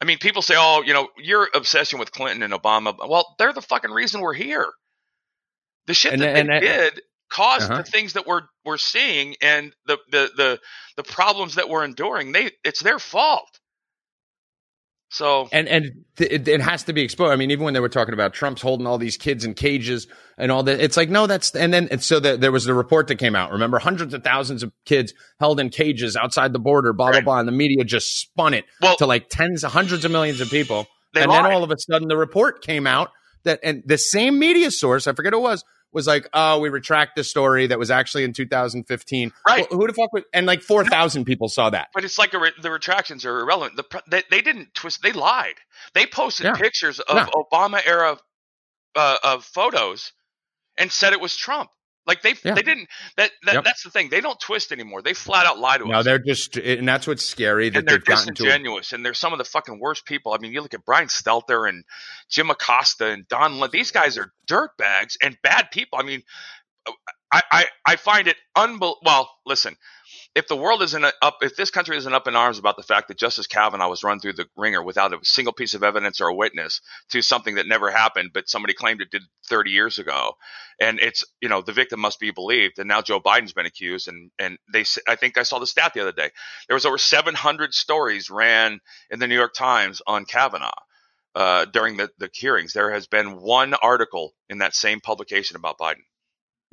I mean, people say, oh, you know, your obsession with Clinton and Obama. Well, they're the fucking reason we're here. The shit And- that and- they and- did caused Uh-huh. the things that we're we're seeing and the the the the problems that we're enduring. They it's their fault. So and and it, it has to be exposed. I mean, even when they were talking about Trump's holding all these kids in cages and all that, it's like no, that's and then and so the, there was the report that came out. Remember, hundreds of thousands of kids held in cages outside the border, blah blah Right. blah, and the media just spun it Well- to like tens, hundreds of millions of people, and then all of a sudden the report came out that and the same media source, I forget who it was. Was like, oh, we retract the story that was actually in 2015. Right. Well, who the fuck would? And like 4,000 people saw that. But it's like a re- the retractions are irrelevant. The, they, they didn't twist. They lied. They posted Yeah. pictures of Yeah. Obama era uh, of photos and said it was Trump. Like they Yeah. they didn't. That, that Yep. that's the thing. They don't twist anymore. They flat out lie to No, us. they're just, eh, and that's what's scary that and they're they've gotten to. disingenuous, and they're some of the fucking worst people. I mean, you look at Brian Stelter and Jim Acosta and Don. Lund. These guys are dirtbags and bad people. I mean, I I, I find it unbelievable. Well, listen, if the world isn't up, if this country isn't up in arms about the fact that Justice Kavanaugh was run through the ringer without a single piece of evidence or a witness to something that never happened, but somebody claimed it did 30 years ago, and it's you know the victim must be believed, and now Joe Biden's been accused, and and they I think I saw the stat the other day there was over 700 stories ran in the New York Times on Kavanaugh. Uh, during the, the hearings, there has been one article in that same publication about Biden.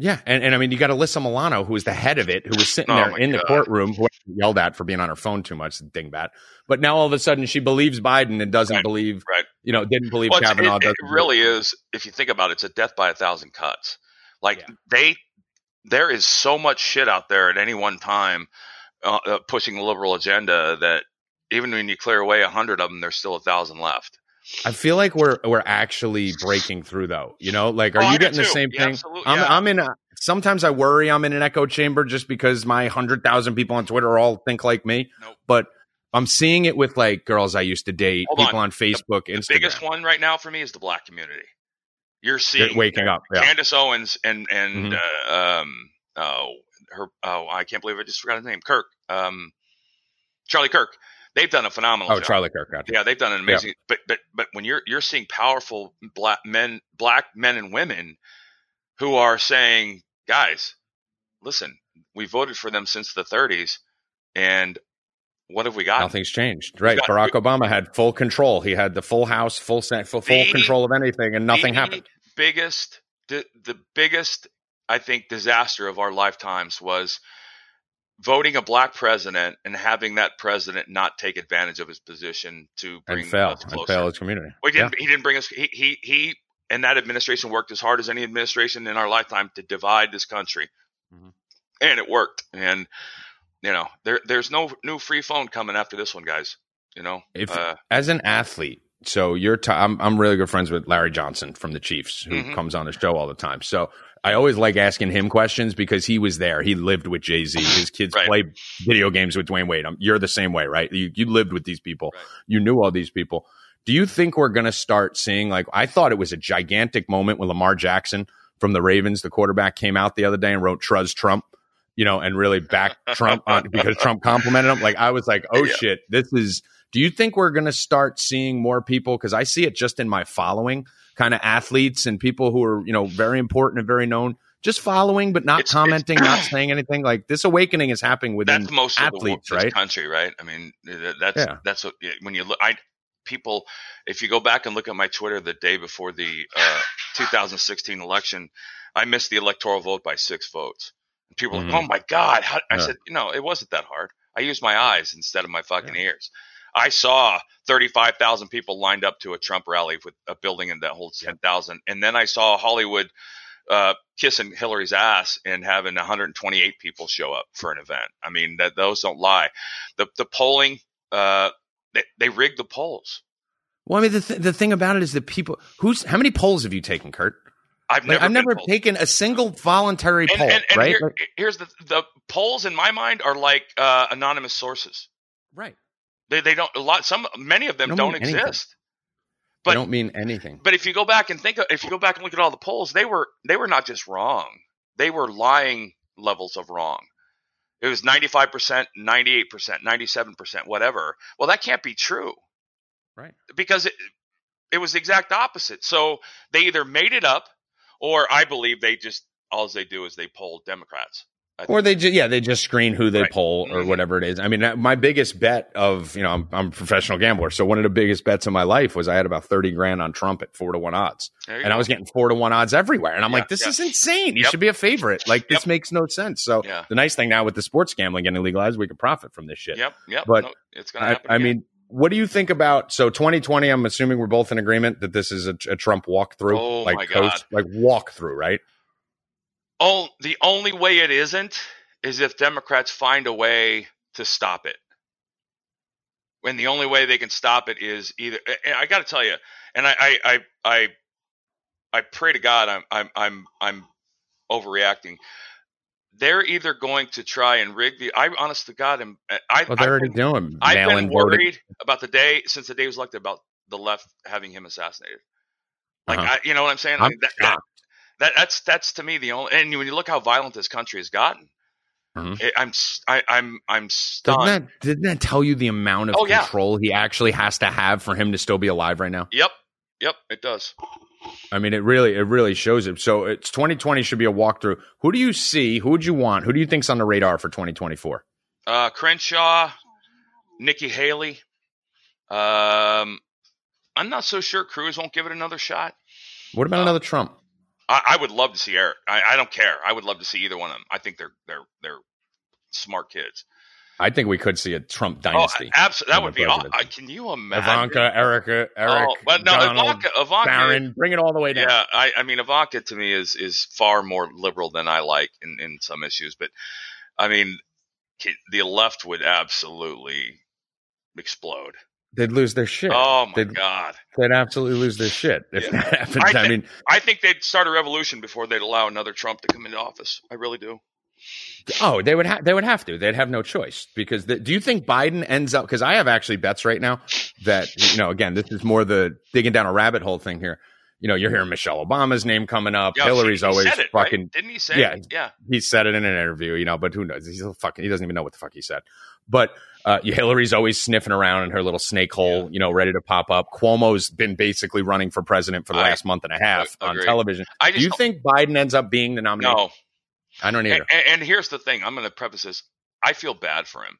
Yeah, and, and I mean, you got Alyssa Milano, who was the head of it, who was sitting Oh there in the courtroom, who yelled at for being on her phone too much, dingbat. But now all of a sudden, she believes Biden and doesn't Right, believe, right. you know, didn't believe Well, Kavanaugh. it, it really is. If you think about it, it's a death by a thousand cuts. Like Yeah. they, there is so much shit out there at any one time uh, uh, pushing the liberal agenda that even when you clear away a hundred of them, there's still a thousand left. I feel like we're we're actually breaking through though. You know, like are Oh, you getting the same Yeah, thing? absolutely, I'm yeah. I'm in. A, sometimes I worry I'm in an echo chamber just because my hundred thousand people on Twitter all think like me. Nope. But I'm seeing it with like girls I used to date, Hold people on. on, Facebook, The Instagram. The biggest one right now for me is the black community. You're They're seeing waking up. Yeah. Candace Owens and and Mhm. uh, um oh her oh I can't believe I just forgot his name Kirk um Charlie Kirk they've done a phenomenal Oh, job. Charlie Kirk. Gotcha. yeah they've done an amazing but but but when you're you're seeing powerful black men black men and women who are saying guys listen we voted for them since the 30s and what have we got Nothing's changed. Right. got- Barack Obama had full control. He had the full House, full full, full The- control of anything, and nothing the happened. Biggest, the, the biggest, I think, disaster of our lifetimes was voting a black president and having that president not take advantage of his position to bring And fail. us And closer. fail his community. Well, he didn't. He didn't bring us. He he he. And that administration worked as hard as any administration in our lifetime to divide this country, Mhm. and it worked. And you know, there there's no new free phone coming after this one, guys. You know, If uh, as an athlete, so you're t- I'm I'm really good friends with Larry Johnson from the Chiefs, who Mhm. comes on the show all the time. So I always like asking him questions because he was there. He lived with Jay Z. His kids Right. play video games with Dwyane Wade. Um you're the same way, right? You you lived with these people. Right. You knew all these people. Do you think we're going to start seeing like I thought it was a gigantic moment when Lamar Jackson from the Ravens, the quarterback, came out the other day and wrote "Trust Trump," you know, and really backed Trump on, because Trump complimented him. Like I was like, oh Yeah. shit, this is. Do you think we're going to start seeing more people? Because I see it just in my following, kind of athletes and people who are you know very important and very known, just following but not It's- commenting, it's- not saying anything. Like this awakening is happening within that's most of the athletes, this right? country, right? I mean, that's Yeah. that's what when you look. I people, if you go back and look at my Twitter the day before the uh, 2016 election, I missed the electoral vote by six votes. And people, are Mhm. like, oh my god! How? I Yeah. said, you know, it wasn't that hard. I used my eyes instead of my fucking ears. I saw 35,000 people lined up to a Trump rally with a building that holds 10,000. And then I saw Hollywood uh, kissing Hillary's ass and having 128 people show up for an event. I mean, that those don't lie. The the polling, uh, they, they rigged the polls. Well, I mean, the th- the thing about it is that people who's how many polls have you taken, Curt? I've Like, never, I've never taken a single voluntary And, poll, and, and right? here- here's the the polls in my mind are like uh, anonymous sources. right. They they don't a lot. Some many of them Don't don't, exist. They don't mean anything. But if you go back and think, of, if you go back and look at all the polls, they were they were not just wrong; they were lying levels of wrong. It was ninety five percent, ninety eight percent, ninety seven percent, whatever. Well, that can't be true, Right. Because it it was the exact opposite. So they either made it up, or I believe they just all they do is they poll Democrats. I Or they just yeah they just screen who they Right. poll or Mhm. whatever it is. I mean, my biggest bet of you know I'm, I'm a professional gambler, so one of the biggest bets of my life was I had about thirty grand on Trump at four to one odds, and I was getting four to one odds everywhere, and I'm Yeah, like, this yeah. is insane. You Yep. should be a favorite. Like this Yep. makes no sense. So Yeah. the nice thing now with the sports gambling getting legalized, we can profit from this shit. Yep, yep. But no, it's I, happen. I again. mean, what do you think about so 2020? I'm assuming we're both in agreement that this is a, a Trump walkthrough, Oh, like my coast, like walkthrough, right? Oh, the only way it isn't is if Democrats find a way to stop it. When the only way they can stop it is either and I got to tell you, and I I I I, I pray to God I'm I'm I'm I'm overreacting. They're either going to try and rig the. I honest to God am. I, Well, they're I've already been, doing I've been worried about the day since the day was elected about the left having him assassinated. Like Uh-huh. I, you know what I'm saying? I'm Like, that. That that's that's to me the only. And when you look how violent this country has gotten, Mhm. it, I'm I, I'm Doesn't stunned. that, didn't that tell you the amount of Oh, yeah. control he actually has to have for him to still be alive right now? Yep, yep, it does. I mean, it really, it really shows it. So it's 2020 should be a walkthrough. Who do you see? Who would you want? Who do you think's on the radar for 2024? Uh, Crenshaw, Nikki Haley. Um, I'm not so sure Cruz won't give it another shot. What about Uh, another Trump? I, I would love to see Eric. I, I don't care. I would love to see either one of them. I think they're they're they're smart kids. I think we could see a Trump Oh, dynasty. absolutely. That would be. aw- president. uh, Can you imagine? Ivanka, Erica, Eric, Oh, but no, Donald, Ivanka. Ivanka. Barron, bring it all the way down. Yeah, I, I mean, Ivanka to me is is far more liberal than I like in in some issues, but I mean, the left would absolutely explode. They'd lose their shit. Oh my they'd, god! they'd absolutely lose their shit if Yeah. that happened. I I, mean, I think they'd start a revolution before they'd allow another Trump to come into office. I really do. oh, they would have. They would have to. They'd have no choice because. The, do you think Biden ends up? Because I have actually bets right now that you know. Again, this is more the digging down a rabbit hole thing here. You know, you're hearing Michelle Obama's name coming up. Yeah, Hillary's always said it, right? fucking. Didn't he say? Yeah. it? yeah. He said it in an interview, you know, but who knows? He's a fucking. He doesn't even know what the fuck he said. But uh, Hillary's always sniffing around in her little snake hole, you know, ready to pop up. Cuomo's been basically running for president for the I last month and a half on agree. television. I Do just you think Biden ends up being the nominee? no. I don't either. And, and here's the thing. I'm going to preface this. I feel bad for him.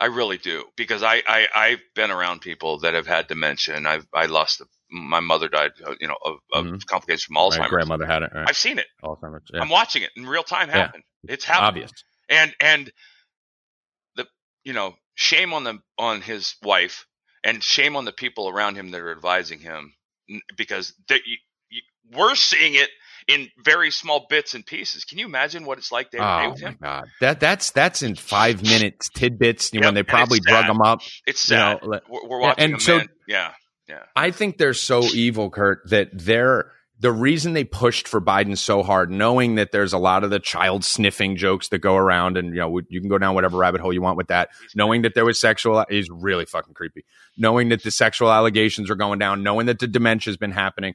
I really do because I, I I've been around people that have had dementia and I've I lost my mother died uh, you know of, of Mhm. complications from Alzheimer's. My grandmother had it. Right. I've seen it. Alzheimer's. Yeah. I'm watching it in real time Yeah. happen. It's happening. Obvious. And and the you know shame on the on his wife and shame on the people around him that are advising him because they, you, you, we're seeing it in very small bits and pieces. Can you imagine what it's like day to day Oh with him? god, that that's that's in five minutes tidbits Yep, when they probably drug them up. It's You sad. know, we're, we're watching and so- man. Yeah, yeah. I think they're so evil, Curt, that they're the reason they pushed for Biden so hard, knowing that there's a lot of the child sniffing jokes that go around, and you know you can go down whatever rabbit hole you want with that. Knowing that there was sexual is really fucking creepy. Knowing that the sexual allegations are going down, knowing that the dementia's been happening.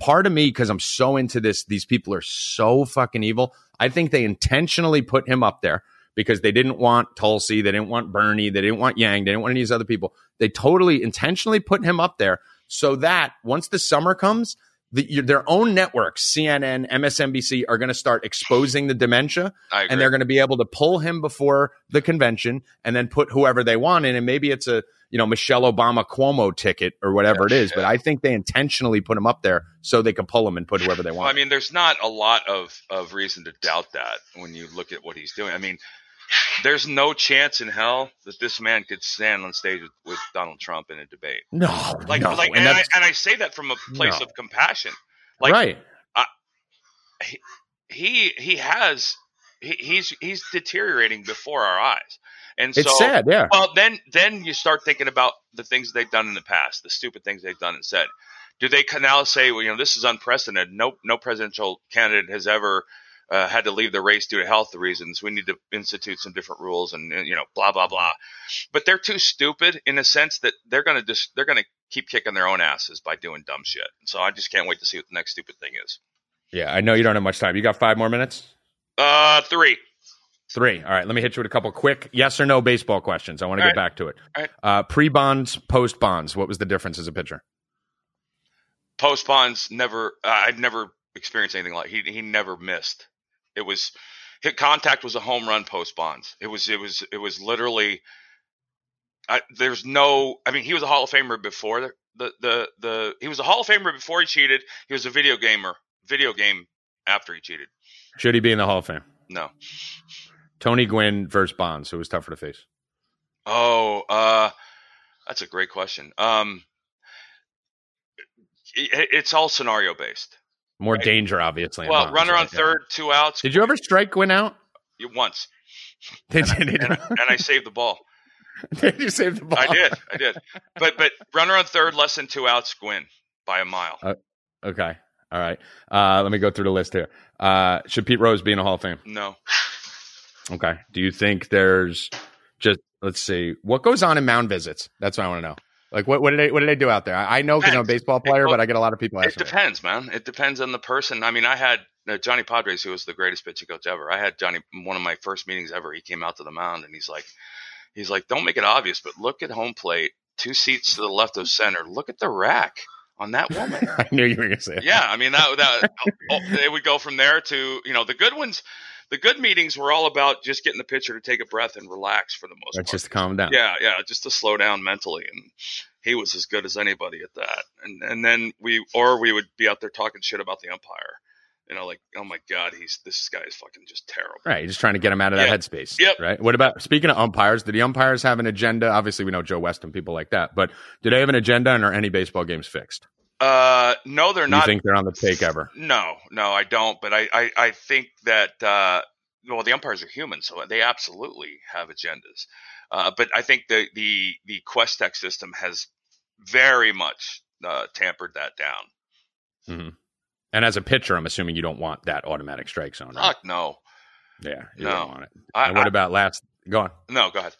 Part of me, because I'm so into this, these people are so fucking evil. I think they intentionally put him up there because they didn't want Tulsi, they didn't want Bernie, they didn't want Yang, they didn't want any of these other people. They totally intentionally put him up there so that once the summer comes, the, your, their own networks, CNN, MSNBC, are going to start exposing the dementia, and they're going to be able to pull him before the convention, and then put whoever they want in, and maybe it's a you know Michelle Obama Cuomo ticket or whatever it is. But I think they intentionally put him up there so they can pull him and put whoever they Well, want. I mean, there's not a lot of, of reason to doubt that when you look at what he's doing. I mean, there's no chance in hell that this man could stand on stage with, with Donald Trump in a debate. no, Like, no, like, and and, I, and I say that from a place No. of compassion. Like, right. he he has he, he's he's deteriorating before our eyes, and It's so sad, yeah. Well, then then you start thinking about the things they've done in the past, the stupid things they've done and said. Do they now say, well, you know, this is unprecedented? No, no presidential candidate has ever uh, had to leave the race due to health reasons. We need to institute some different rules, and you know, blah blah blah. But they're too stupid in a sense that they're gonna just they're gonna keep kicking their own asses by doing dumb shit. So I just can't wait to see what the next stupid thing is. Yeah, I know you don't have much time. You got five more minutes. Uh, three. Three. All right. Let me hit you with a couple quick yes or no baseball questions. I want to get right. back to it. Right. Uh, Pre Bonds, post Bonds. What was the difference as a pitcher? post Bonds never uh, I'd never experienced anything like he he never missed. It was hit contact was a home run post Bonds. It was it was it was literally I, there's no I mean he was a Hall of Famer before the, the the the he was a Hall of Famer before he cheated. He was a video gamer video game after he cheated. Should he be in the Hall of Fame? No. Tony Gwynn versus Bonds. Who was tougher to face? Oh, uh that's a great question. Um it, it's all scenario based. More Right. danger, obviously. Well, runner on right? Yeah. third, two outs. Did you ever strike Gwynn out? You- once, Did you, did, and, and I saved the ball. did you save the ball? I did, I did. But but runner on third, less than two outs, Gwynn by a mile. Okay. All right. Uh, let me go through the list here. Uh, should Pete Rose be in the Hall of Fame? No, Okay. Do you think there's just let's see what goes on in mound visits? That's what I want to know. Like what what did they what did they do out there? I, I know because I'm a baseball player, It- but I get a lot of people it depends, man. It depends on the person. I mean, I had uh, Johnny Podres, who was the greatest pitching coach ever. I had Johnny one of my first meetings ever. He came out to the mound and he's like, he's like, don't make it obvious, but look at home plate, two seats to the left of center. Look at the rack on that woman. I knew you were going to say it. yeah, I mean that that oh, they would go from there to you know the good ones. The good meetings were all about just getting the pitcher to take a breath and relax for the most That's part. just to calm down. Yeah, yeah, just to slow down mentally, and he was as good as anybody at that. And and then we or we would be out there talking shit about the umpire. You know, like oh my god, he's this guy is fucking just terrible. Right, just trying to get him out of that Yeah. headspace. Yep. Right. What about speaking of umpires? Do the umpires have an agenda? Obviously, we know Joe West and people like that, but do they have an agenda and are any baseball games fixed? Uh, no, they're not. you think they're on the take ever? No, no, I don't. But I, I, I think that uh, well, the umpires are human, so they absolutely have agendas. Uh, but I think the the the QuesTec system has very much uh, tampered that down. hmm And as a pitcher, I'm assuming you don't want that automatic strike zone, right? Fuck no. yeah, you no. don't want it. I, and what I- about last? Go on. no, go ahead.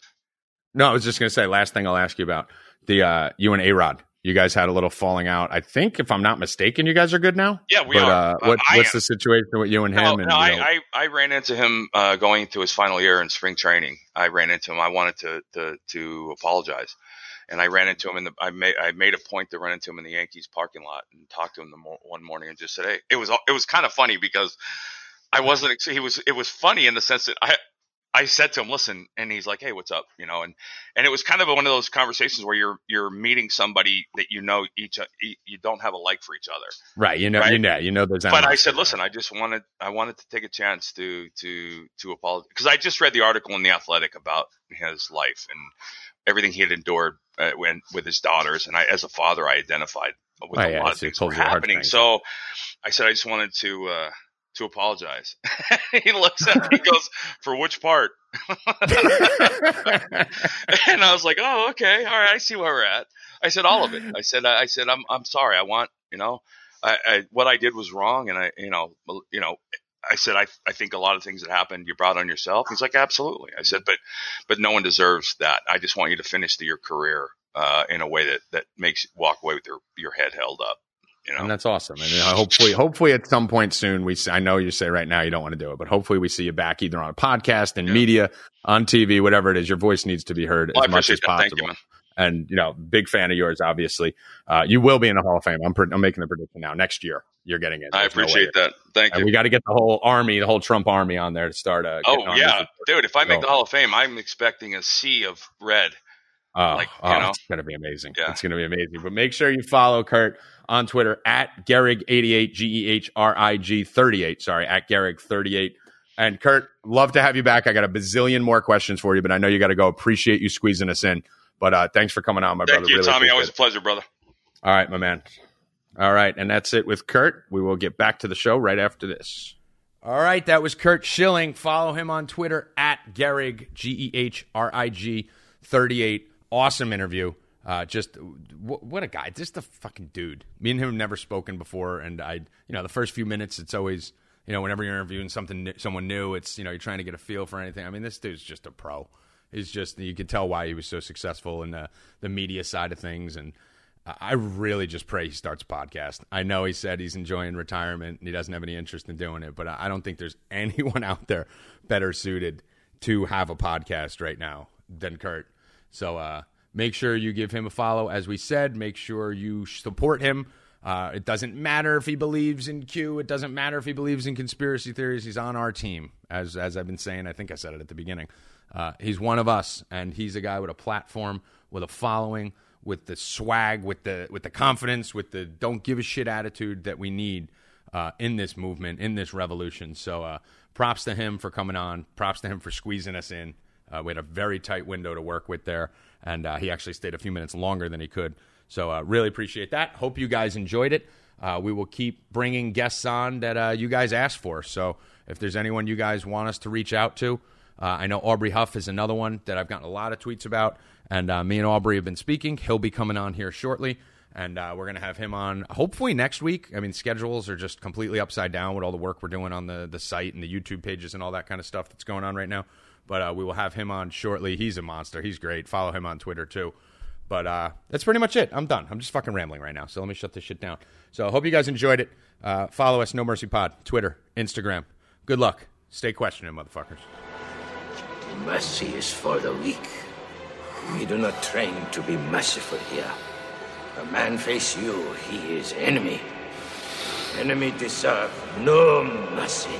No, I was just going to say last thing I'll ask you about the uh, you and A Rod. You guys had a little falling out. I think, if I'm not mistaken, you guys are good now. Yeah, we but are. uh, what, I what's am. the situation with you and him? No, and, no, you know- I, I, I ran into him uh, going into his final year in spring training. I ran into him. I wanted to to, to apologize, and I ran into him in the. I made I made a point to run into him in the Yankees parking lot and talk to him the mo- one morning and just said, "Hey, it was it was kind of funny because I wasn't. He was. It was funny in the sense that I." I said to him, "Listen," and he's like, "Hey, what's up?" You know, and and it was kind of one of those conversations where you're you're meeting somebody that you know each you don't have a like for each other, right. You know, Right. you know, you know. There's but I said, listen, I just wanted I wanted to take a chance to to to apologize because I just read the article in the Athletic about his life and everything he had endured uh, when with his daughters, and I, as a father, I identified with Oh, a yeah, lot of things were happening. heartstrings. So I said, I just wanted to uh, to apologize. he looks at me, goes, for which part? and I was like, oh, okay, all right, I see where we're at. I said all of it. I said, I said, I'm, I'm sorry. I want, you know, I, I, what I did was wrong, and I, you know, you know, I said, I, I think a lot of things that happened you brought on yourself. He's like, absolutely. I said, but, but no one deserves that. I just want you to finish the, your career uh, in a way that that makes you walk away with your your head held up. You know, and that's awesome. And hopefully, hopefully at some point soon, we. I know you say right now you don't want to do it, but hopefully we see you back either on a podcast in Yeah. media, on TV, whatever it is. Your voice needs to be heard Well, as much as appreciate that. Thank possible. you, man. and you know, big fan of yours. Obviously, uh, you will be in the Hall of Fame. I'm, pre- I'm making the prediction now. Next year, you're getting it. I There's no appreciate that. Thank And you. we got to get the whole army, the whole Trump army on there to start. Uh, Oh yeah, dude! If I make So- the Hall of Fame, I'm expecting a sea of red. Oh, Like, oh, it's going to be amazing. Yeah. It's going to be amazing. But make sure you follow Curt on Twitter at Gehrig88, G E H R I G 38. Sorry, at Gehrig38. And Curt, love to have you back. I got a bazillion more questions for you, but I know you got to go. Appreciate you squeezing us in. But uh, thanks for coming on, my Thank brother. you, Really Tommy. Always it. a pleasure, brother. All right, my man. All right, and that's it with Curt. We will get back to the show right after this. All right, that was Curt Schilling. Follow him on Twitter at Gehrig, G E H R I G 38. Awesome interview. Uh, just wh- what a guy. Just a fucking dude. Me and him have never spoken before, and I, you know, the first few minutes, it's always, you know, whenever you're interviewing something, someone new, it's, you know, you're trying to get a feel for anything. I mean, this dude's just a pro. He's just, you could tell why he was so successful in the, the media side of things, and I- really just pray he starts a podcast. I know he said he's enjoying retirement and he doesn't have any interest in doing it, but I don't think there's anyone out there better suited to have a podcast right now than Curt. So uh, make sure you give him a follow. As we said, make sure you support him. Uh, it doesn't matter if he believes in Q. It doesn't matter if he believes in conspiracy theories. He's on our team, as as I've been saying. I think I said it at the beginning. Uh, he's one of us, and he's a guy with a platform, with a following, with the swag, with the with the confidence, with the don't give a shit attitude that we need uh, in this movement, in this revolution. So, uh, props to him for coming on. Props to him for squeezing us in. Uh, we had a very tight window to work with there, and uh, he actually stayed a few minutes longer than he could. So, uh, really appreciate that. Hope you guys enjoyed it. Uh, we will keep bringing guests on that uh, you guys asked for. So, if there's anyone you guys want us to reach out to, uh, I know Aubrey Huff is another one that I've gotten a lot of tweets about, and me and Aubrey have been speaking. He'll be coming on here shortly, and we're going to have him on hopefully next week. I mean, schedules are just completely upside down with all the work we're doing on the, the site and the YouTube pages and all that kind of stuff that's going on right now. But uh, we will have him on shortly. He's a monster. He's great. Follow him on Twitter too. But uh, that's pretty much it. I'm done. I'm just fucking rambling right now. So let me shut this shit down. So I hope you guys enjoyed it. Uh, follow us, No Mercy Pod, Twitter, Instagram. Good luck. Stay questioning, motherfuckers. Mercy is for the weak. We do not train to be merciful here. A man face you, he is enemy. Enemy deserve no mercy.